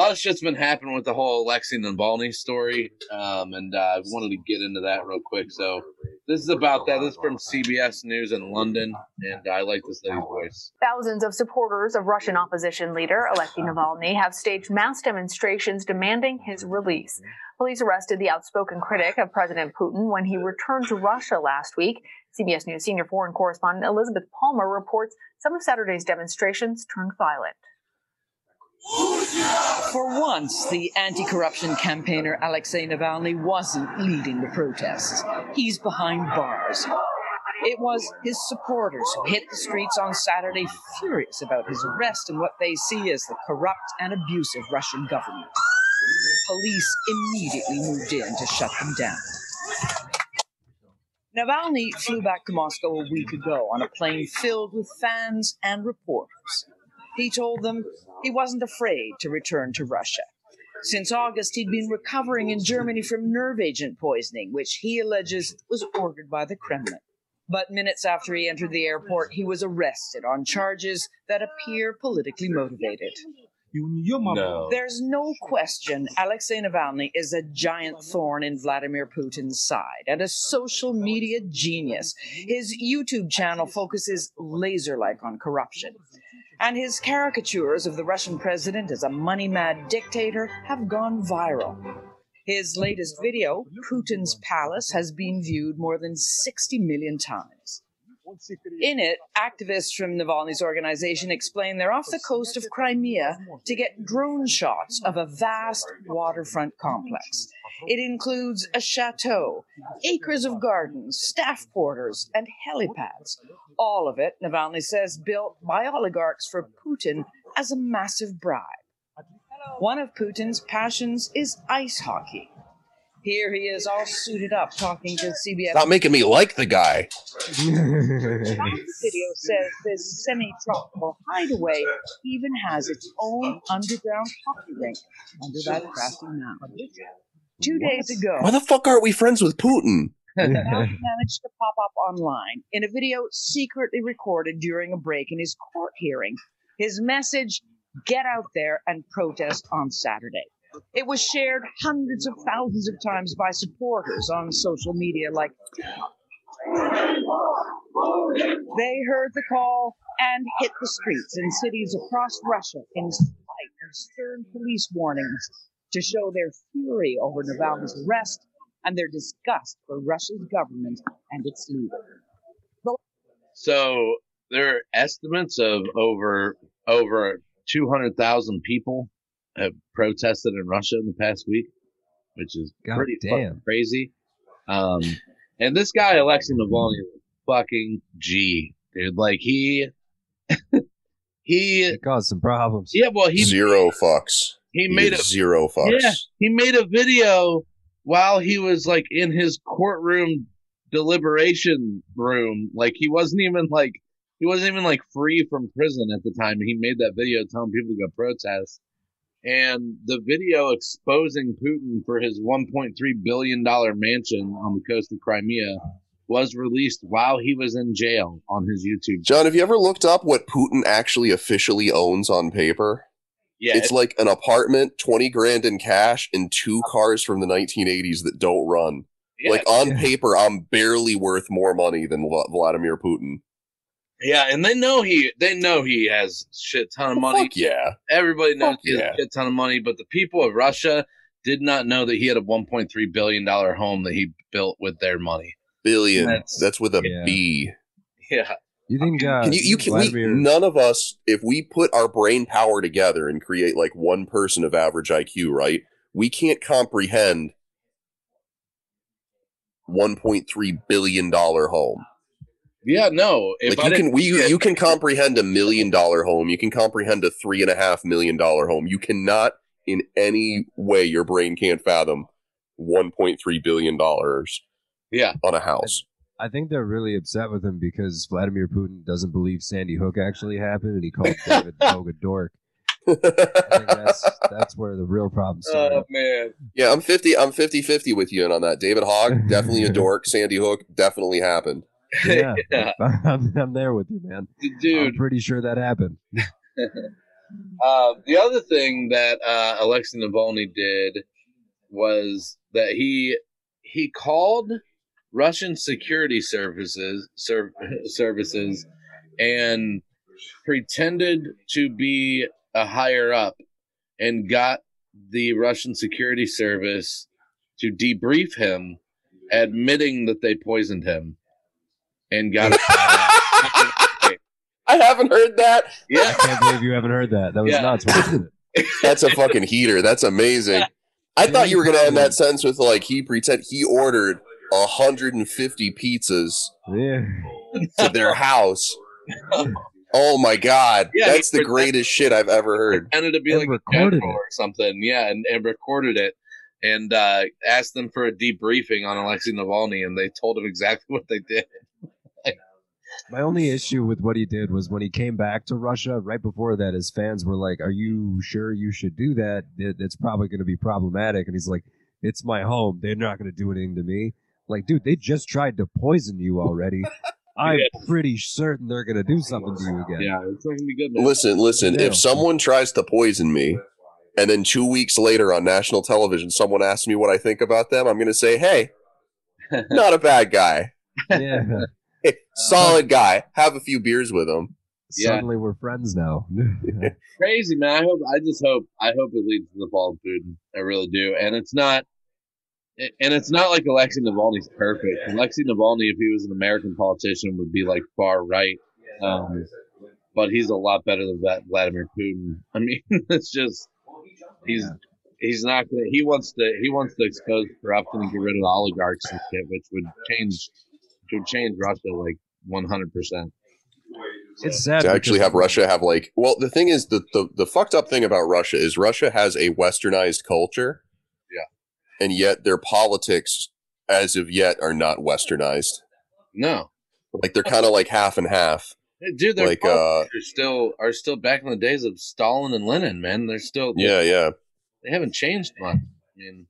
Speaker 3: a lot of shit's been happening with the whole Alexei Navalny story, um, and uh, I wanted to get into that real quick. So this is about that. This is from CBS News in London, and I like this lady's voice.
Speaker 13: Thousands of supporters of Russian opposition leader Alexei Navalny have staged mass demonstrations demanding his release. Police arrested the outspoken critic of President Putin when he returned to Russia last week. CBS News senior foreign correspondent Elizabeth Palmer reports some of Saturday's demonstrations turned violent.
Speaker 14: For once, the anti corruption campaigner Alexei Navalny wasn't leading the protests. He's behind bars. It was his supporters who hit the streets on Saturday furious about his arrest and what they see as the corrupt and abusive Russian government. Police immediately moved in to shut them down. Navalny flew back to Moscow a week ago on a plane filled with fans and reporters. He told them he wasn't afraid to return to Russia. Since August, he'd been recovering in Germany from nerve agent poisoning, which he alleges was ordered by the Kremlin. But minutes after he entered the airport, he was arrested on charges that appear politically motivated.
Speaker 3: No.
Speaker 14: There's no question Alexei Navalny is a giant thorn in Vladimir Putin's side and a social media genius. His YouTube channel focuses laser like on corruption. And his caricatures of the Russian president as a money mad dictator have gone viral. His latest video, Putin's Palace, has been viewed more than 60 million times. In it, activists from Navalny's organization explain they're off the coast of Crimea to get drone shots of a vast waterfront complex. It includes a chateau, acres of gardens, staff quarters, and helipads. All of it, Navalny says, built by oligarchs for Putin as a massive bribe. One of Putin's passions is ice hockey. Here he is all suited up talking to CBS.
Speaker 4: Not making me like the guy.
Speaker 14: The video says this semi-tropical hideaway even has its own underground hockey rink under that crafty mountain. Two days ago,
Speaker 4: Why the fuck aren't we friends with Putin?
Speaker 14: the mountain managed to pop up online in a video secretly recorded during a break in his court hearing. His message: "Get out there and protest on Saturday." It was shared hundreds of thousands of times by supporters on social media like they heard the call and hit the streets in cities across Russia in spite of stern police warnings to show their fury over Navalny's arrest and their disgust for Russia's government and its leader.
Speaker 3: So there are estimates of over over two hundred thousand people have protested in Russia in the past week, which is
Speaker 5: God
Speaker 3: pretty
Speaker 5: damn.
Speaker 3: fucking crazy. Um, and this guy Alexei Navalny is a fucking G, dude. Like he, he,
Speaker 5: It caused some problems.
Speaker 3: yeah. Well, he
Speaker 4: Zero fucks.
Speaker 3: he made
Speaker 4: gives
Speaker 3: a
Speaker 4: zero fucks.
Speaker 3: yeah, he made a video while he was like in his courtroom deliberation room. Like he wasn't even like he wasn't even like free from prison at the time. He made that video telling people to go protest. And the video exposing Putin for his 1.3 billion dollar mansion on the coast of Crimea was released while he was in jail on his YouTube.
Speaker 4: John, have you ever looked up what Putin actually officially owns on paper?
Speaker 3: Yeah,
Speaker 4: it's like an apartment, 20 grand in cash, and two cars from the 1980s that don't run.
Speaker 3: Yeah.
Speaker 4: like on paper, I'm barely worth more money than Vladimir Putin.
Speaker 3: Yeah, and they know he they know he has shit ton of money.
Speaker 4: Fuck yeah.
Speaker 3: Everybody knows
Speaker 4: Fuck
Speaker 3: he has
Speaker 4: yeah.
Speaker 3: a shit ton of money, but the people of Russia did not know that he had a 1.3 billion dollar home that he built with their money.
Speaker 4: Billion.
Speaker 3: That's-
Speaker 4: That's, with a B.
Speaker 5: Yeah.
Speaker 3: Yeah.
Speaker 5: You think uh,
Speaker 4: Can you, you can we, none of us, if we put our brain power together and create like one person of average IQ, right? We can't comprehend 1.3 billion dollar home.
Speaker 3: Yeah, no. If
Speaker 4: like
Speaker 3: I
Speaker 4: you can we
Speaker 3: see
Speaker 4: you can comprehend a million dollar home. You can comprehend a three and a half million dollar home. You cannot in any way your brain can't fathom one point three billion dollars
Speaker 3: yeah
Speaker 4: on a house.
Speaker 5: I think they're really upset with him because Vladimir Putin doesn't believe Sandy Hook actually happened, and he called David Hogg a dork. I think that's that's where the real problem started.
Speaker 3: Oh man.
Speaker 4: Yeah, I'm 50 I'm 50-50 with you on that. David Hogg, definitely a dork. Sandy Hook definitely happened.
Speaker 5: Yeah,
Speaker 3: Yeah.
Speaker 5: I'm, I'm there with you, man. I'm
Speaker 3: Dude,
Speaker 5: pretty sure that happened.
Speaker 3: uh, the other thing that uh, Alexei Navalny did was that he he called Russian security services serv- services and pretended to be a higher up and got the Russian security service to debrief him, admitting that they poisoned him, and got it.
Speaker 4: I haven't heard that.
Speaker 3: Yeah,
Speaker 5: I can't believe you haven't heard that. That was
Speaker 3: Yeah.
Speaker 5: nuts. Wasn't?
Speaker 4: That's a fucking heater. That's amazing. I thought you were gonna end that sentence with like he pretend he ordered 150 pizzas
Speaker 5: Yeah.
Speaker 4: to their house. Oh my god,
Speaker 3: Yeah,
Speaker 4: that's the greatest shit I've ever heard.
Speaker 3: Ended to be
Speaker 5: And
Speaker 3: like a
Speaker 5: recorded
Speaker 3: or something. Yeah, and, and recorded it and uh, asked them for a debriefing on Alexei Navalny, and they told him exactly what they did.
Speaker 5: My only issue with what he did was when he came back to Russia. Right before that, his fans were like, "Are you sure you should do that? It, it's probably going to be problematic." And he's like, "It's my home. They're not going to do anything to me." Like, dude, they just tried to poison you already. I'm pretty certain they're going to do something to you again.
Speaker 3: Yeah, it's not gonna be good. Man.
Speaker 4: Listen, listen,
Speaker 5: Yeah.
Speaker 4: if someone tries to poison me and then 2 weeks later on national television someone asks me what I think about them, I'm going to say, "Hey, not a bad guy.
Speaker 5: yeah.
Speaker 4: Hey, solid guy. Have a few beers with him."
Speaker 3: Yeah.
Speaker 5: Suddenly we're friends now.
Speaker 3: Crazy man. I hope. I just hope. I hope it leads to the fall of Putin. I really do. And it's not. And it's not like Alexei Navalny's perfect. Alexei Navalny, if he was an American politician, would be like far right. Um, but he's a lot better than that Vladimir Putin. I mean, it's just he's he's not gonna. He wants to he wants to expose corruption and get rid of the oligarchs and shit, which would change which would change Russia like one hundred percent.
Speaker 5: it's sad.
Speaker 4: to actually have Russia have like well the thing is the, the the fucked up thing about Russia is Russia has a westernized culture.
Speaker 3: Yeah.
Speaker 4: And yet their politics as of yet are not westernized.
Speaker 3: No,
Speaker 4: Like they're kind of like half and half.
Speaker 3: Dude, their
Speaker 4: Like, uh,
Speaker 3: politics are still are still back in the days of Stalin and Lenin, man. They're still
Speaker 4: Yeah, yeah.
Speaker 3: They haven't changed much. I mean,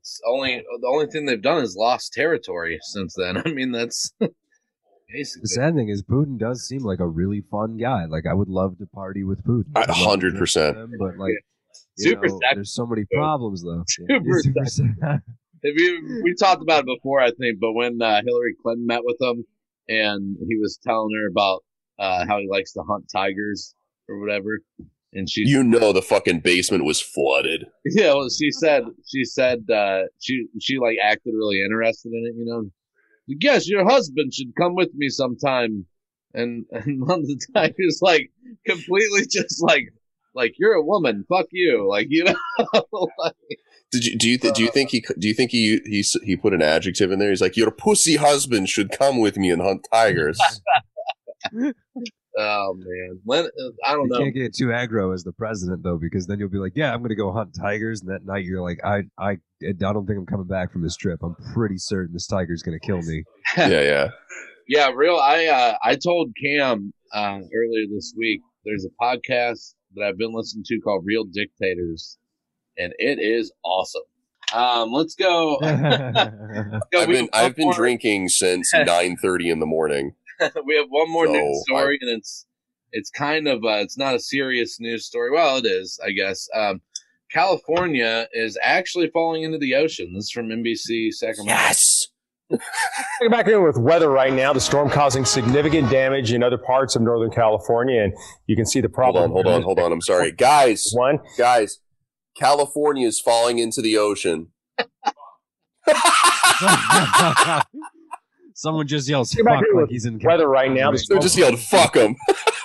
Speaker 3: it's only the only thing they've done is lost territory since then. I mean, that's basically
Speaker 5: The sad thing is, Putin does seem like a really fun guy. Like I would love to party with Putin.
Speaker 4: A
Speaker 5: I'd love to
Speaker 4: hundred
Speaker 5: drink
Speaker 4: percent.
Speaker 5: But like, you
Speaker 3: Super
Speaker 5: know,
Speaker 3: sexy,
Speaker 5: there's so many problems though. Yeah,
Speaker 3: Super
Speaker 5: he's super
Speaker 3: If you, we talked about it before, I think, but when uh, Hillary Clinton met with him and he was telling her about uh, how he likes to hunt tigers or whatever, and she,
Speaker 4: You know the fucking basement was flooded.
Speaker 3: yeah, well, she said, she said, uh, she, she like acted really interested in it, you know. Yes, your husband should come with me sometime, and and one of the tigers like completely just like, like you're a woman, fuck you, like you know, like,
Speaker 4: Did you do you th- do you think he do you think he he he put an adjective in there? He's like your pussy husband should come with me and hunt tigers.
Speaker 3: Oh man, Len, uh, I don't know.
Speaker 5: You
Speaker 3: know.
Speaker 5: can't get too aggro as the president though, because then you'll be like, "Yeah, I'm going to go hunt tigers," and that night you're like, "I, I, I don't think I'm coming back from this trip. I'm pretty certain this tiger's going to kill me."
Speaker 4: yeah, yeah.
Speaker 3: Yeah, real. I uh, I told Cam uh, earlier this week. There's a podcast that I've been listening to called Real Dictators, and it is awesome. Um, let's go.
Speaker 4: I've been I've been drinking since nine thirty in the morning.
Speaker 3: we have one more
Speaker 4: So,
Speaker 3: news story, and it's it's kind of uh, it's not a serious news story. Well, it is, I guess. Um, California is actually falling into the ocean. This is from NBC Sacramento.
Speaker 4: Yes.
Speaker 15: We're back in with weather right now. The storm causing significant damage in other parts of Northern California, and you can see the
Speaker 4: Hold
Speaker 15: problem.
Speaker 4: on, hold on, hold on. I'm sorry, guys.
Speaker 15: One,
Speaker 4: guys. California is falling into the ocean.
Speaker 5: Someone just yells "fuck" like he's in
Speaker 15: weather right now.
Speaker 4: They just yelled "fuck him."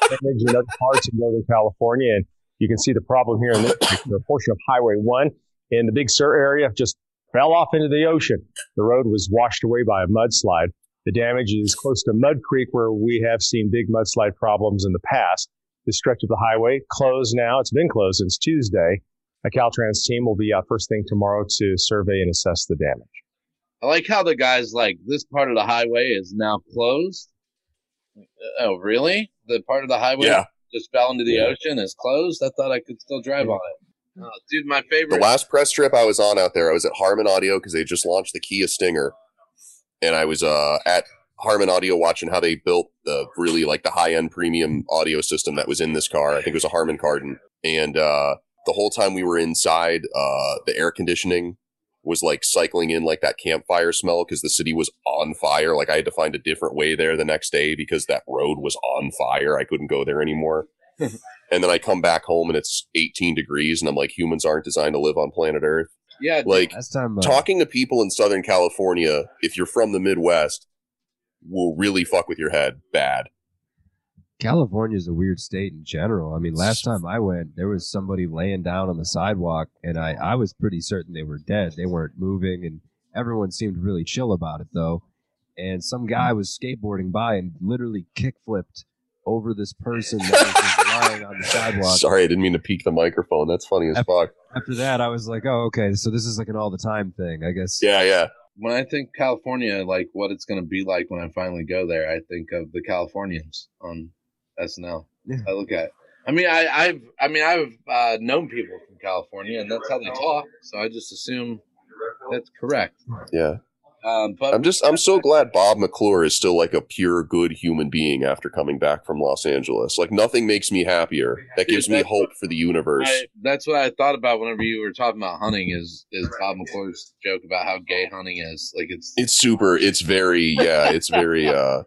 Speaker 15: damage in other parts of Northern California, and you can see the problem here in this particular portion of Highway One in the Big Sur area. Just fell off into the ocean. The road was washed away by a mudslide. The damage is close to Mud Creek, where we have seen big mudslide problems in the past. This stretch of the highway closed now. It's been closed since Tuesday. A Caltrans team will be out first thing tomorrow to survey and assess the damage.
Speaker 3: I like how the guy's like, this part of the highway is now closed. Oh, really? The part of the highway
Speaker 4: Yeah.
Speaker 3: just fell into the
Speaker 4: Yeah.
Speaker 3: ocean is closed? I thought I could still drive on it. Oh, dude, my favorite.
Speaker 4: The last press trip I was on out there, I was at Harman Audio because they just launched the Kia Stinger, and I was uh, at Harman Audio watching how they built the really like the high end premium audio system that was in this car. I think it was a Harman Kardon, and uh, the whole time we were inside, uh, the air conditioning was like cycling in like that campfire smell because the city was on fire. Like I had to find a different way there the next day because that road was on fire. I couldn't go there anymore. and then I come back home and it's 18 degrees, and I'm like, humans aren't designed to live on planet Earth.
Speaker 3: Yeah,
Speaker 4: Like
Speaker 5: Last time, uh,
Speaker 4: talking to people in Southern California, if you're from the Midwest, will really fuck with your head bad.
Speaker 5: California is a weird state in general. I mean, last time I went, there was somebody laying down on the sidewalk, and I, I was pretty certain they were dead. They weren't moving, and everyone seemed really chill about it, though. And some guy was skateboarding by and literally kickflipped over this person that was just lying on the sidewalk.
Speaker 4: Sorry, I didn't mean to peek the microphone. That's funny as fuck.
Speaker 5: After that, I was like, oh, okay, so this is like an all the time thing, I guess.
Speaker 4: Yeah, yeah.
Speaker 3: when I think California, like what it's going to be like when I finally go there, I think of the Californians on SNL.
Speaker 5: Yeah.
Speaker 3: I look at. It. I mean, I, I've, I mean, I've uh, known people from California, and that's how they talk. So I just assume that's correct.
Speaker 4: Yeah.
Speaker 3: Um, but
Speaker 4: I'm just I'm so glad Bob McClure is still like a pure good human being after coming back from Los Angeles. Like nothing makes me happier. That gives me hope for the universe.
Speaker 3: I, that's what I thought about whenever you were talking about hunting. Is is Bob McClure's joke about how gay hunting is? Like it's
Speaker 4: It's super it's very yeah, it's very uh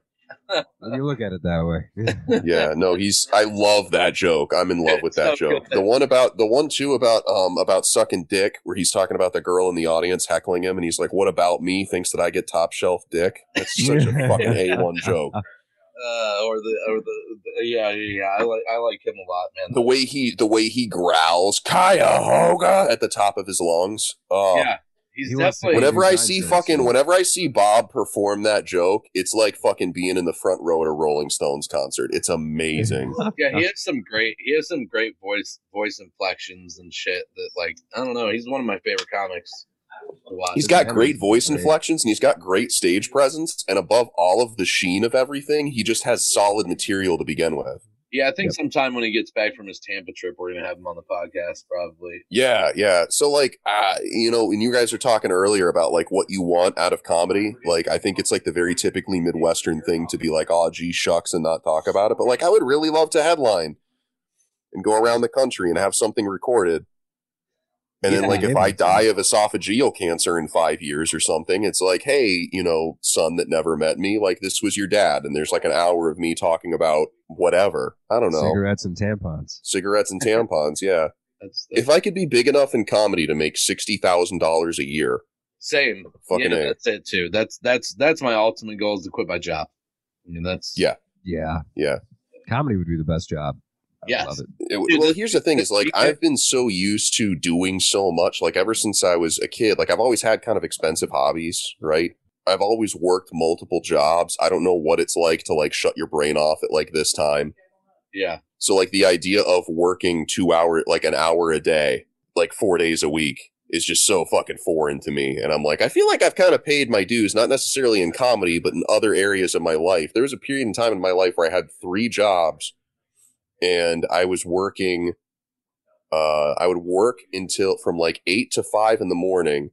Speaker 5: When you look at it that way.
Speaker 4: yeah, no, he's I love that joke. I'm in love with that
Speaker 3: so
Speaker 4: joke.
Speaker 3: good.
Speaker 4: The one about the one too about um about sucking dick where he's talking about the girl in the audience heckling him and he's like, What about me? Thinks that I get top shelf dick. That's such a fucking A1 joke.
Speaker 3: uh, or the or the, the yeah yeah yeah. I like I like him a lot, man.
Speaker 4: The way he the way he growls Cuyahoga at the top of his lungs. Oh
Speaker 3: yeah, he's
Speaker 5: He wants to
Speaker 3: definitely.
Speaker 4: Whenever I see
Speaker 5: sense,
Speaker 4: fucking whenever I see Bob perform that joke, it's like fucking being in the front row at a Rolling Stones concert. It's amazing.
Speaker 3: Yeah, he has some great. He has some great voice voice inflections and shit. That like I don't know. He's one of my favorite comics.
Speaker 4: He's got
Speaker 5: His
Speaker 4: great voice inflections and he's got great stage presence. And above all of the sheen of everything, he just has solid material to begin with.
Speaker 3: Yeah, I think
Speaker 5: Yep.
Speaker 3: sometime when he gets back from his Tampa trip, we're gonna have him on the podcast probably.
Speaker 4: Yeah, yeah. So like, uh, you know, when you guys were talking earlier about like what you want out of comedy, like I think it's like the very typically Midwestern thing to be like, oh, gee, shucks, and not talk about it. But like, I would really love to headline and go around the country and have something recorded. And then like, if. I die of esophageal cancer in five years or something, it's like, hey, you know, son that never met me, like this was your dad, and there's like an hour of me talking about whatever. I don't know,
Speaker 5: Cigarettes and tampons.
Speaker 4: cigarettes and tampons. Yeah.
Speaker 3: That's, that's
Speaker 4: If I could be big enough in comedy to make sixty thousand dollars a year,
Speaker 3: same.
Speaker 4: Fucking
Speaker 3: yeah,
Speaker 4: A.
Speaker 3: that's it too. That's that's that's my ultimate goal is to quit my job. I mean, that's
Speaker 4: Yeah.
Speaker 5: Yeah.
Speaker 4: yeah.
Speaker 5: Comedy would be the best job. I
Speaker 3: Yes.
Speaker 5: love it.
Speaker 4: It- well, here's the thing: is like I've been so used to doing so much. Like ever since I was a kid, like I've always had kind of expensive hobbies, right? I've always worked multiple jobs. I don't know what it's like to like shut your brain off at like this time.
Speaker 3: yeah.
Speaker 4: So like the idea of working two hour, like an hour a day, like four days a week is just so fucking foreign to me. And I'm like, I feel like I've kind of paid my dues, not necessarily in comedy, but in other areas of my life. There was a period in time in my life where I had three jobs and I was working, uh, I would work until from like eight to five in the morning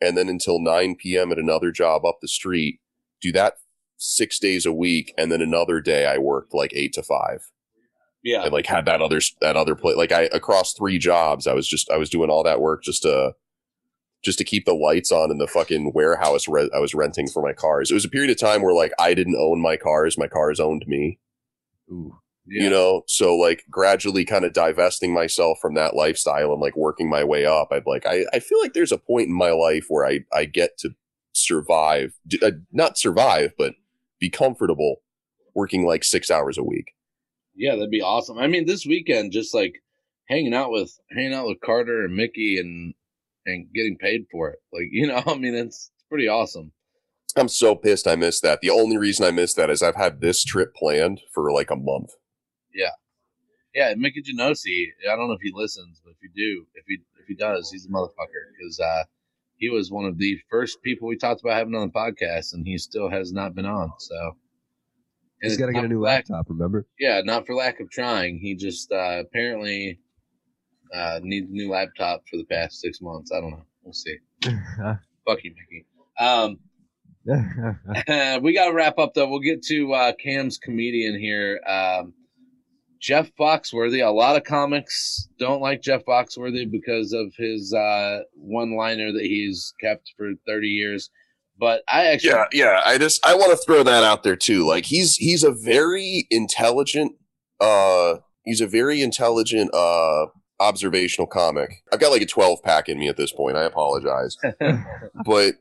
Speaker 4: and then until 9 p.m. at another job up the street, do that six days a week. And then another day I worked like eight to five
Speaker 3: Yeah.
Speaker 4: and like had that other that other place like i across three jobs i was just i was doing all that work just to just to keep the lights on in the fucking warehouse re- i was renting for my cars it was a period of time where like i didn't own my cars my cars owned me
Speaker 5: Ooh.
Speaker 3: Yeah.
Speaker 4: you know so like gradually kind of divesting myself from that lifestyle and like working my way up i'd like i, I feel like there's a point in my life where i i get to survive uh, not survive but be comfortable working like six hours a week
Speaker 3: Yeah, that'd be awesome. I mean, this weekend, just like hanging out with hanging out with Carter and Mickey and and getting paid for it. Like, you know, I mean, it's, it's pretty awesome.
Speaker 4: I'm so pissed I missed that. The only reason I missed that is I've had this trip planned for like a month.
Speaker 3: Yeah. Mickey Genosi. I don't know if he listens, but if you do, if he if he does, he's a motherfucker because uh, he was one of the first people we talked about having on the podcast, and he still has not been on. So
Speaker 5: He's got to get a new
Speaker 3: lack-
Speaker 5: laptop. Remember?
Speaker 3: Yeah, not for lack of trying. He just uh, apparently uh, needs a new laptop for the past six months. I don't know. We'll see. Fuck you, Mickey. Um, we got to wrap up though. We'll get to uh, Cam's comedian here. Um, Jeff Foxworthy. A lot of comics don't like Jeff Foxworthy because of his uh, one-liner that he's kept for thirty years. But I actually,
Speaker 4: Yeah, yeah. I just I want to throw that out there too. Like he's he's a very intelligent uh he's a very intelligent uh observational comic. I've got like a 12 pack in me at this point. I apologize. but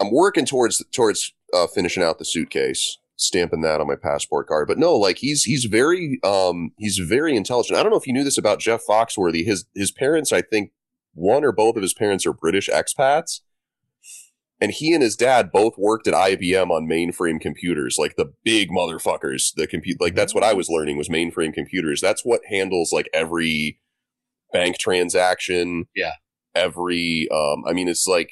Speaker 4: I'm working towards towards uh finishing out the suitcase, stamping that on my passport card. But no, like he's he's very um he's very intelligent. I don't know if you knew this about Jeff Foxworthy. His his parents, I think one or both of his parents are British expats and he and his dad both worked at IBM on mainframe computers, like the big motherfuckers. The compute, like that's what I was learning was mainframe computers. That's what handles like every bank transaction.
Speaker 3: Yeah.
Speaker 4: Every, um, I mean, it's like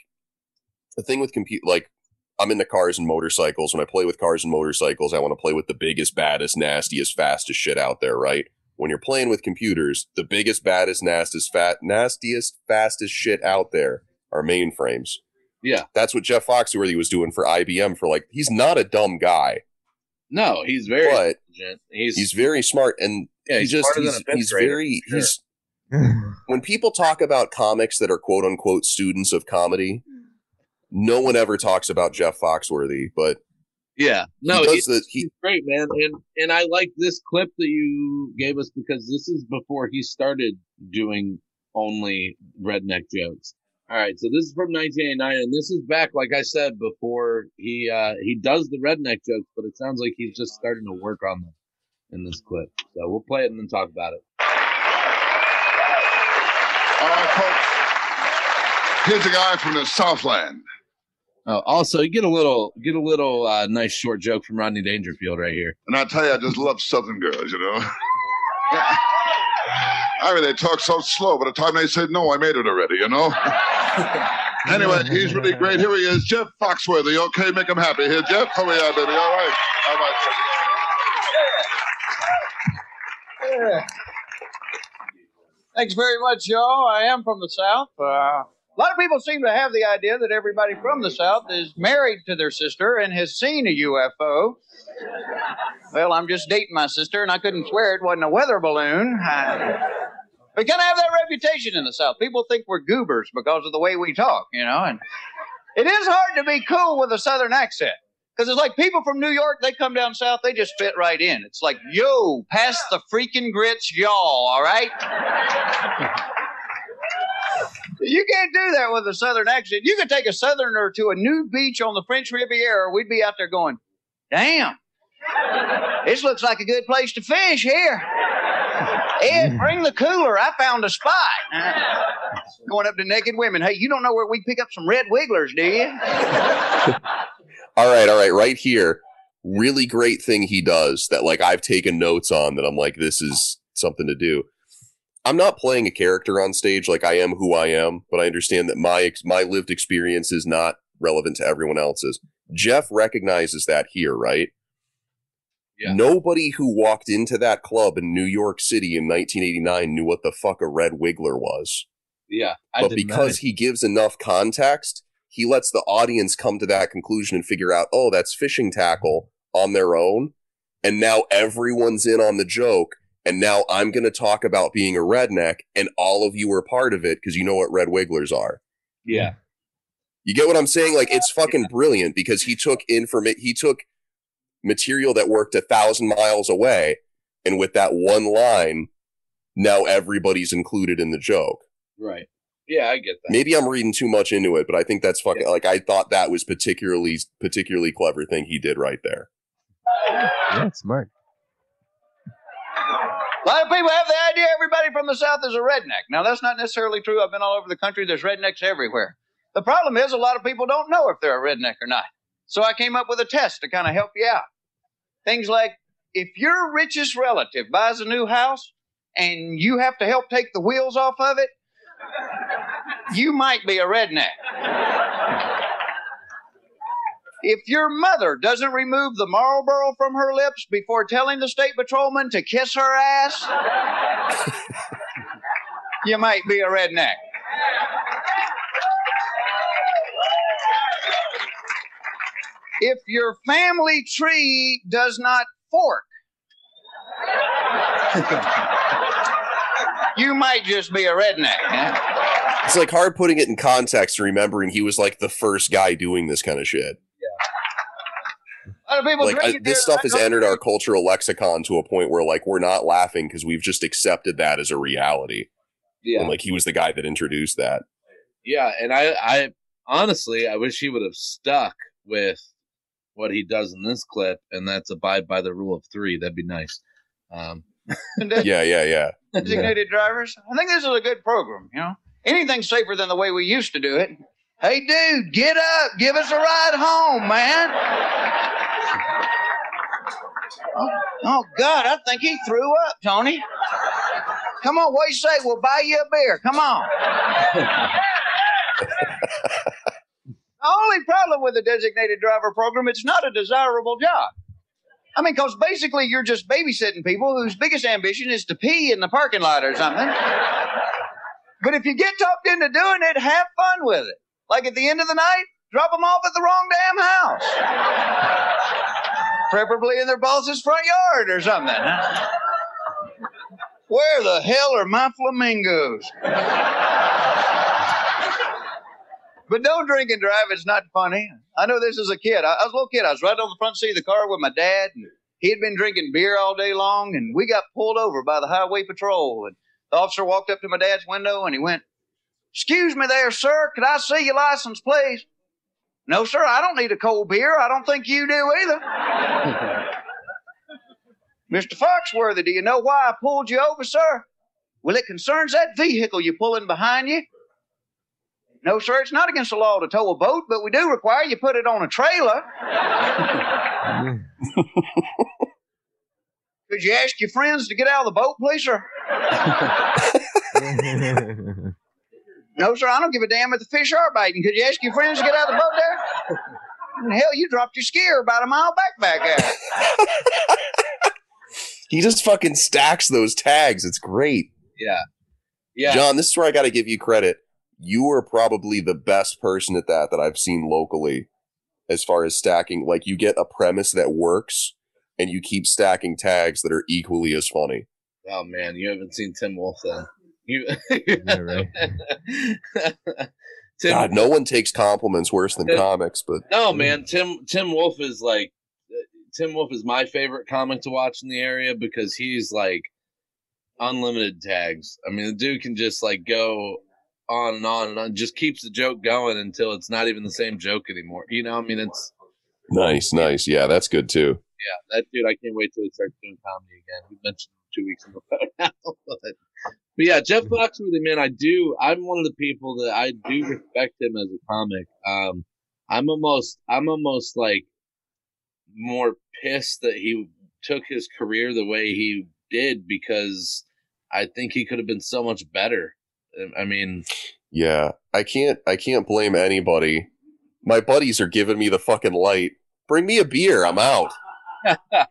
Speaker 4: the thing with compute. Like I'm into cars and motorcycles. When I play with cars and motorcycles, I want to play with the biggest, baddest, nastiest, fastest shit out there, right? When you're playing with computers, the biggest, baddest, nastiest, fat, nastiest, fastest shit out there are mainframes.
Speaker 3: Yeah.
Speaker 4: That's what Jeff Foxworthy was doing for IBM for like he's not a dumb guy.
Speaker 3: no, he's very
Speaker 4: But.
Speaker 3: He's,
Speaker 4: He's very smart and
Speaker 3: Yeah,
Speaker 4: he
Speaker 3: he's
Speaker 4: just he's, he's very
Speaker 3: sure.
Speaker 4: he's when people talk about comics that are quote unquote students of comedy, no one ever talks about Jeff Foxworthy, but
Speaker 3: yeah. No,
Speaker 4: he does
Speaker 3: he's,
Speaker 4: the he
Speaker 3: he's great, man. And and I like this clip that you gave us because this is before he started doing only redneck jokes. All right, so this is from 1989, and this is back, like I said before. He uh, he does the redneck jokes, but it sounds like he's just starting to work on them in this clip. So we'll play it and then talk about it.
Speaker 16: All right, folks. Here's a guy from the Southland.
Speaker 3: Oh, also, you get a little get a little uh, nice short joke from Rodney Dangerfield right here.
Speaker 16: And I tell you, I just love Southern girls, you know. I mean, they talk so slow. By the time they said no, I made it already, you know. anyway, he's really great. Here he is, Jeff Foxworthy. Okay, make him happy. Here, Jeff. How are you, baby? All right. All right.
Speaker 17: Yeah. Thanks very much, y'all. I am from the South. Uh, a lot of people seem to have the idea that everybody from the South is married to their sister and has seen a UFO. Well, I'm just dating my sister, and I couldn't swear it wasn't a weather balloon. I- we kind of have that reputation in the South. People think we're goobers because of the way we talk, you know. And it is hard to be cool with a Southern accent because it's like people from New York, they come down south, they just fit right in. It's like, yo, pass the freaking grits, y'all, all right? You can't do that with a southern accent. You could take a southerner to a nude beach on the French Riviera. We'd be out there going, damn, this looks like a good place to fish here. Ed, bring the cooler. I found a spot. Uh, going up to naked women. Hey, you don't know where we pick up some red wigglers, do you?
Speaker 4: All right, all right, right here. Really great thing he does that like I've taken notes on that I'm like this is something to do. I'm not playing a character on stage like I am who I am, but I understand that my ex- my lived experience is not relevant to everyone else's. Jeff recognizes that here, right? Yeah. Nobody who walked into that club in New York City in 1989 knew what the fuck a red wiggler was
Speaker 3: Yeah, I
Speaker 4: but because he gives enough context, he lets the audience come to that conclusion and figure out, oh, that's fishing tackle on their own. And now everyone's in on the joke. And now I'm going to talk about being a redneck, and all of you are part of it because you know what red wigglers are.
Speaker 3: Yeah.
Speaker 4: You get what I'm saying? Like it's fucking brilliant because he took informa- he took material that worked a thousand miles away, and with that one line, now everybody's included in the joke.
Speaker 3: Right. Yeah, I get that.
Speaker 4: Maybe I'm reading too much into it, but I think that's fucking like I thought that was particularly particularly clever thing he did right there.
Speaker 5: Yeah, it's smart.
Speaker 17: A lot of people have the idea everybody from the South is a redneck. Now, that's not necessarily true. I've been all over the country. There's rednecks everywhere. The problem is a lot of people don't know if they're a redneck or not. So I came up with a test to kind of help you out. Things like if your richest relative buys a new house and you have to help take the wheels off of it, you might be a redneck. If your mother doesn't remove the Marlboro from her lips before telling the state patrolman to kiss her ass, you might be a redneck. If your family tree does not fork, you might just be a redneck.
Speaker 4: It's like hard putting it in context and remembering he was like the first guy doing this kind of shit.
Speaker 17: A lot of people
Speaker 4: Like
Speaker 17: drink
Speaker 4: I, this
Speaker 17: there.
Speaker 4: stuff has entered our cultural lexicon to a point where like we're not laughing because we've just accepted that as a reality.
Speaker 3: Yeah.
Speaker 4: And like he was the guy that introduced that.
Speaker 3: Yeah, and I, I honestly, I wish he would have stuck with what he does in this clip, and that's abide by the rule of three. That'd be nice. Um,
Speaker 4: yeah, yeah, yeah.
Speaker 17: designated drivers. I think this is a good program, you know. anything safer than the way we used to do it. Hey, dude, get up. Give us a ride home, man. Oh, oh, God, I think he threw up, Tony. Come on, what do you say? We'll buy you a beer. Come on. the only problem with the designated driver program, it's not a desirable job. I mean, because basically you're just babysitting people whose biggest ambition is to pee in the parking lot or something. but if you get talked into doing it, have fun with it. Like at the end of the night, drop them off at the wrong damn house. Preferably in their boss's front yard or something. Where the hell are my flamingos? But don't drink and drive. It's not funny. I know this as a kid. I, I was a little kid. I was right on the front seat of the car with my dad, and he had been drinking beer all day long, and we got pulled over by the highway patrol. And the officer walked up to my dad's window and he went, "Excuse me, there, sir. Could I see your license, please?" No, sir. I don't need a cold beer. I don't think you do either. Mr. Foxworthy, do you know why I pulled you over, sir? Well, it concerns that vehicle you're pulling behind you. No, sir, it's not against the law to tow a boat, but we do require you put it on a trailer. Could you ask your friends to get out of the boat, please, sir? No, sir, I don't give a damn if the fish are biting. Could you ask your friends to get out of the boat there? And hell, you dropped your skier about a mile back back there.
Speaker 4: He just fucking stacks those tags. It's great.
Speaker 3: Yeah. Yeah.
Speaker 4: John, this is where I got to give you credit. You are probably the best person at that that I've seen locally as far as stacking. Like, you get a premise that works and you keep stacking tags that are equally as funny.
Speaker 3: oh man, you haven't seen Tim Wolf then. You,
Speaker 5: right.
Speaker 3: Tim,
Speaker 4: God, no one takes compliments worse than comics, but
Speaker 3: No, man, Tim Tim Wolf is like uh, Tim Wolf is my favorite comic to watch in the area because he's like unlimited tags. I mean, the dude can just like go on and on and on, just keeps the joke going until it's not even the same joke anymore. You know, I mean, it's
Speaker 4: nice, nice. Yeah, that's good too.
Speaker 3: yeah, that dude. I can't wait till he starts doing comedy again. We mentioned him two weeks ago, but, yeah, Jeff Foxworthy, man, I do. I'm one of the people that I do respect him as a comic. Um, I'm almost, I'm almost like more pissed that he took his career the way he did because I think he could have been so much better. I mean,
Speaker 4: Yeah, I can't. I can't blame anybody. My buddies are giving me the fucking light. Bring me a beer. I'm out.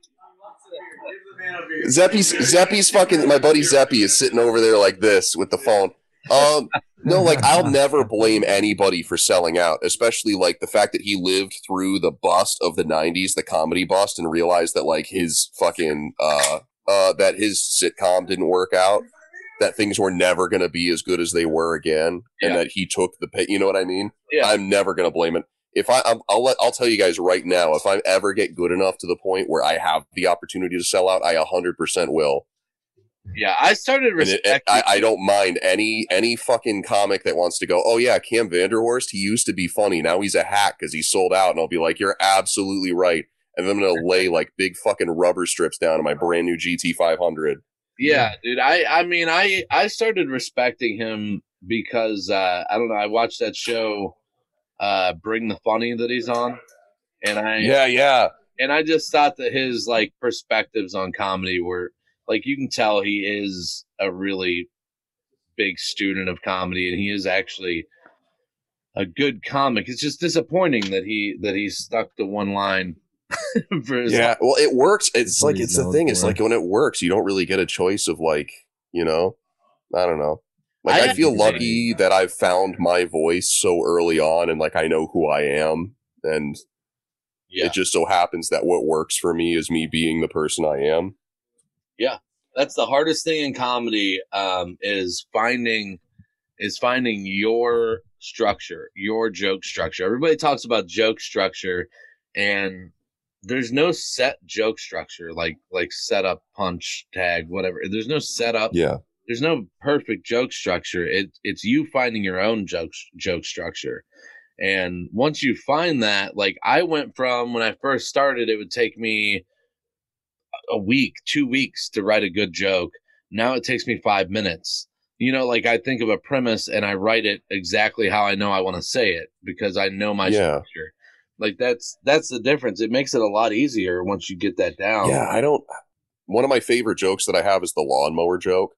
Speaker 4: Zeppy's Zeppy's fucking. My buddy Zeppy is sitting over there like this with the phone. Um, no, like I'll never blame anybody for selling out, especially like the fact that he lived through the bust of the '90s, the comedy bust, and realized that like his fucking uh uh that his sitcom didn't work out, that things were never gonna be as good as they were again, and that he took the pay. You know what I mean?
Speaker 3: Yeah.
Speaker 4: I'm never gonna blame it. If I, I'm, I'll let, I'll tell you guys right now. If I ever get good enough to the point where I have the opportunity to sell out, I 100% will.
Speaker 3: yeah, I started
Speaker 4: And it, it-
Speaker 3: respecting.
Speaker 4: I, I don't mind any any fucking comic that wants to go. Oh yeah, Cam Vanderhorst. He used to be funny. Now he's a hack because he sold out. And I'll be like, you're absolutely right. And then I'm gonna lay like big fucking rubber strips down on my brand new GT 500.
Speaker 3: Yeah, dude. I I mean I I started respecting him because uh I don't know, I watched that show uh Bring the Funny that he's on and I
Speaker 4: Yeah, yeah.
Speaker 3: and I just thought that his like perspectives on comedy were like you can tell he is a really big student of comedy and he is actually a good comic. It's just disappointing that he that he stuck to one line for his
Speaker 4: Yeah, well, it works. It's like it's the thing. It's like when it works, you don't really get a choice of like, you know, I don't know. Like
Speaker 3: I
Speaker 4: I, feel lucky that I've found my voice so early on, and like I know who I am, and
Speaker 3: Yeah.
Speaker 4: it just so happens that what works for me is me being the person I am.
Speaker 3: Yeah, that's the hardest thing in comedy um, is finding is finding your structure, your joke structure. Everybody talks about joke structure, and there's no set joke structure like like setup, punch, tag, whatever. There's no setup.
Speaker 4: Yeah.
Speaker 3: There's no perfect joke structure. It it's you finding your own joke joke structure. And once you find that, like I went from when I first started, it would take me a week, two weeks to write a good joke. Now it takes me five minutes. You know, like I think of a premise and I write it exactly how I know I want to say it because I know my
Speaker 4: Yeah.
Speaker 3: structure. Like that's that's the difference. It makes it a lot easier once you get that down.
Speaker 4: Yeah, I don't. One of my favorite jokes that I have is the lawnmower joke.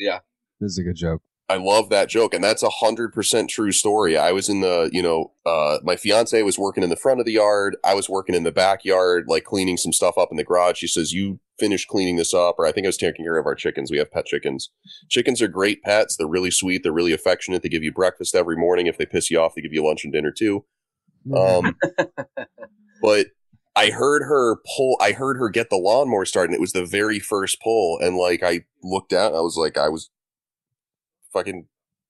Speaker 3: Yeah.
Speaker 5: This is a good joke.
Speaker 4: I love that joke, and that's a hundred percent true story. I was in the, you know, uh, my fiance was working in the front of the yard. I was working in the backyard, like cleaning some stuff up in the garage. She says, "You finish cleaning this up," or I think I was taking care of our chickens. We have pet chickens. Chickens are great pets. They're really sweet. They're really affectionate. They give you breakfast every morning. If they piss you off, they give you lunch and dinner too. Um, but I heard her pull. I heard her get the lawnmower started. And it was the very first pull, and like I looked down. I was like, I was fucking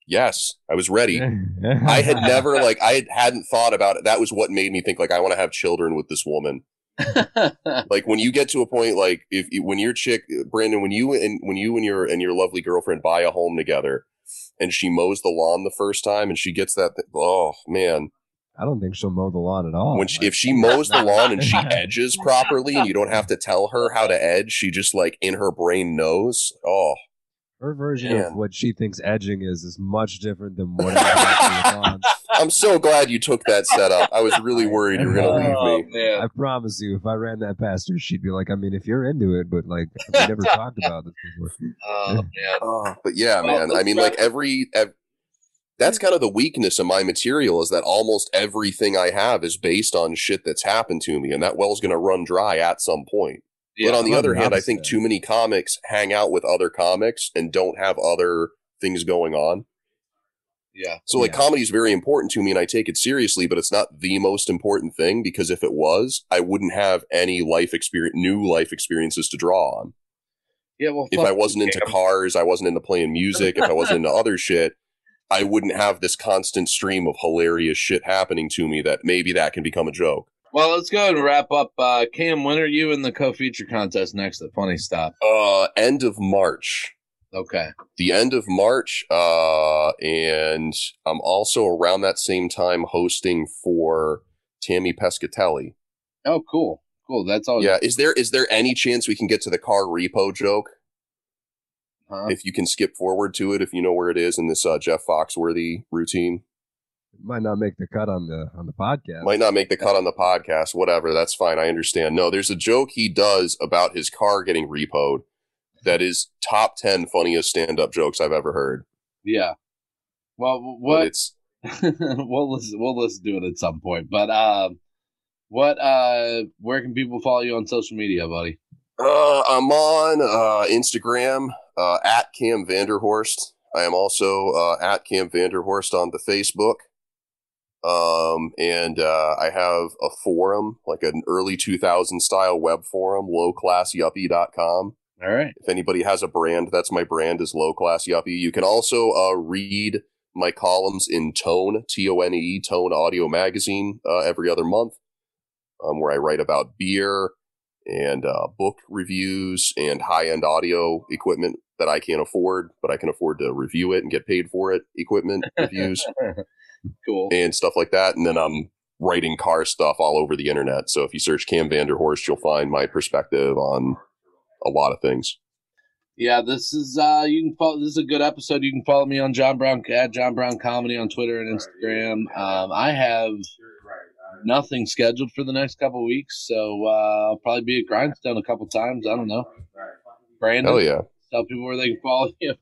Speaker 4: yes. I was ready. I had never like I had, hadn't thought about it. That was what made me think like I want to have children with this woman. like when you get to a point like if when your chick Brandon when you and when you and your and your lovely girlfriend buy a home together and she mows the lawn the first time and she gets that th- oh man
Speaker 5: I don't think she'll mow the lawn at all.
Speaker 4: when she, if she mows the lawn and she edges properly and you don't have to tell her how to edge she just like in her brain knows oh
Speaker 5: Her version
Speaker 4: Man.
Speaker 5: of what she thinks edging is is much different than what it actually.
Speaker 4: I'm so glad you took that setup I was really worried you were gonna leave me
Speaker 5: I promise you, if I ran that past her, she'd be like, I mean, if you're into it, but like, we never talked about this before.
Speaker 3: Oh man.
Speaker 4: Oh, but yeah,
Speaker 3: Well,
Speaker 4: man. I mean,
Speaker 3: try-
Speaker 4: like every, ev- that's kind of the weakness of my material is that almost everything I have is based on shit that's happened to me, and that well's going to run dry at some point.
Speaker 3: Yeah,
Speaker 4: but on the
Speaker 5: I'm
Speaker 4: other hand, I think too many comics hang out with other comics and don't have other things going on.
Speaker 3: Yeah.
Speaker 4: So like
Speaker 5: Yeah.
Speaker 4: comedy is very important to me and I take it seriously, but it's not the most important thing because if it was, I wouldn't have any life experience new life experiences to draw on
Speaker 3: Yeah. Well,
Speaker 4: if I wasn't into cars, I wasn't into playing music, if I wasn't into other shit, I wouldn't have this constant stream of hilarious shit happening to me that maybe that can become a joke.
Speaker 3: Well, let's go ahead and wrap up. Uh, Cam, when are you in the co-feature contest next at Funny Stop?
Speaker 4: Uh end of March.
Speaker 3: Okay.
Speaker 4: The end of March, uh, and I'm also around that same time hosting for Tammy Pescatelli.
Speaker 3: Oh, cool. Cool. That's all.
Speaker 4: Yeah, is there is there any chance we can get to the car repo joke?
Speaker 3: Huh?
Speaker 4: If you can skip forward to it, if you know where it is in this uh, Jeff Foxworthy routine.
Speaker 5: It might not make the cut on the on the podcast.
Speaker 4: Might not make the cut on the podcast, whatever. That's fine. I understand. No, there's a joke he does about his car getting repoed that is top 10 funniest stand up jokes I've ever heard.
Speaker 3: Yeah. Well,
Speaker 4: But
Speaker 3: what?
Speaker 4: it's
Speaker 3: we'll listen. We'll listen to it at some point. But um, what? Uh, where can people follow you on social media, buddy?
Speaker 4: uh, I'm on uh, Instagram uh, at Cam Vanderhorst. I am also uh, at Cam Vanderhorst on the Facebook. Um, and uh, I have a forum, like an early 2000 style web forum, lowclassyuppie.com.
Speaker 3: All right.
Speaker 4: If anybody has a brand, that's my brand is Low Class Yuppie. You can also uh, read my columns in Tone, T O N E, Tone Audio Magazine, uh, every other month, um, where I write about beer and uh, book reviews and high end audio equipment that I can't afford, but I can afford to review it and get paid for it, equipment reviews
Speaker 3: cool.
Speaker 4: and stuff like that. And then I'm writing car stuff all over the internet. So if you search Cam Vanderhorst, you'll find my perspective on a lot of things.
Speaker 3: Yeah, this is uh you can follow this is a good episode. You can follow me on John Brown at John Brown Comedy on Twitter and Instagram. Um I have nothing scheduled for the next couple weeks, so uh, I'll probably be at Grindstone a couple times. I don't know. Brandon,
Speaker 4: Hell yeah.
Speaker 3: Tell people where they can follow you.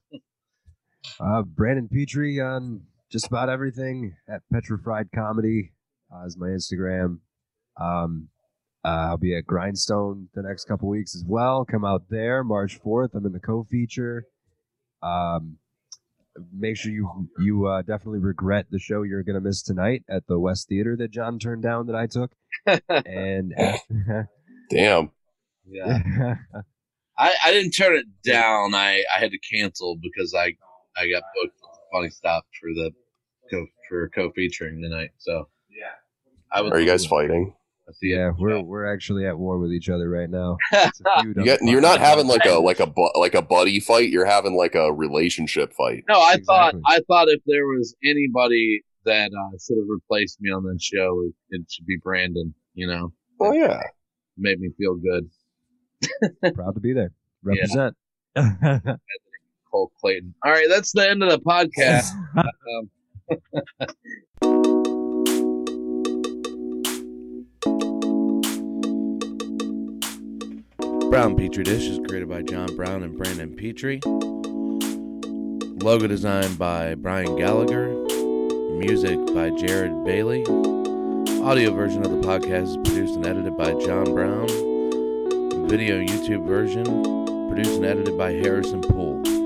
Speaker 5: Uh, Brandon Petrie on just about everything at Petrified Comedy uh, is my Instagram. Um, uh, I'll be at Grindstone the next couple weeks as well. Come out there March 4th. I'm in the co-feature. Um, make sure you you uh, definitely regret the show you're gonna miss tonight at the West Theater that John turned down that I took. and
Speaker 4: Damn.
Speaker 3: Yeah. I, I didn't turn it down. I, I had to cancel because I I got booked Funny Stop for the co for co featuring tonight. So yeah, I was.
Speaker 4: Are you guys fighting?
Speaker 5: yeah, we're we're actually at war with each other right now. It's a feud
Speaker 4: You
Speaker 5: on
Speaker 4: get,
Speaker 5: the
Speaker 4: you're not having like a like a bu- like a buddy fight. You're having like a relationship fight.
Speaker 3: No, I thought I thought if there was anybody that uh, should have replaced me on that show, it, it should be Brandon. You know.
Speaker 4: Oh yeah.
Speaker 3: Made me feel good.
Speaker 5: Proud to be there. Represent.
Speaker 3: Cole Clayton. All right, that's the end of the podcast. um,
Speaker 18: Brown Petri Dish is created by John Brown and Brandon Petrie. Logo designed by Brian Gallagher. Music by Jared Bailey. Audio version of the podcast is produced and edited by John Brown. Video YouTube version produced and edited by Harrison Poole.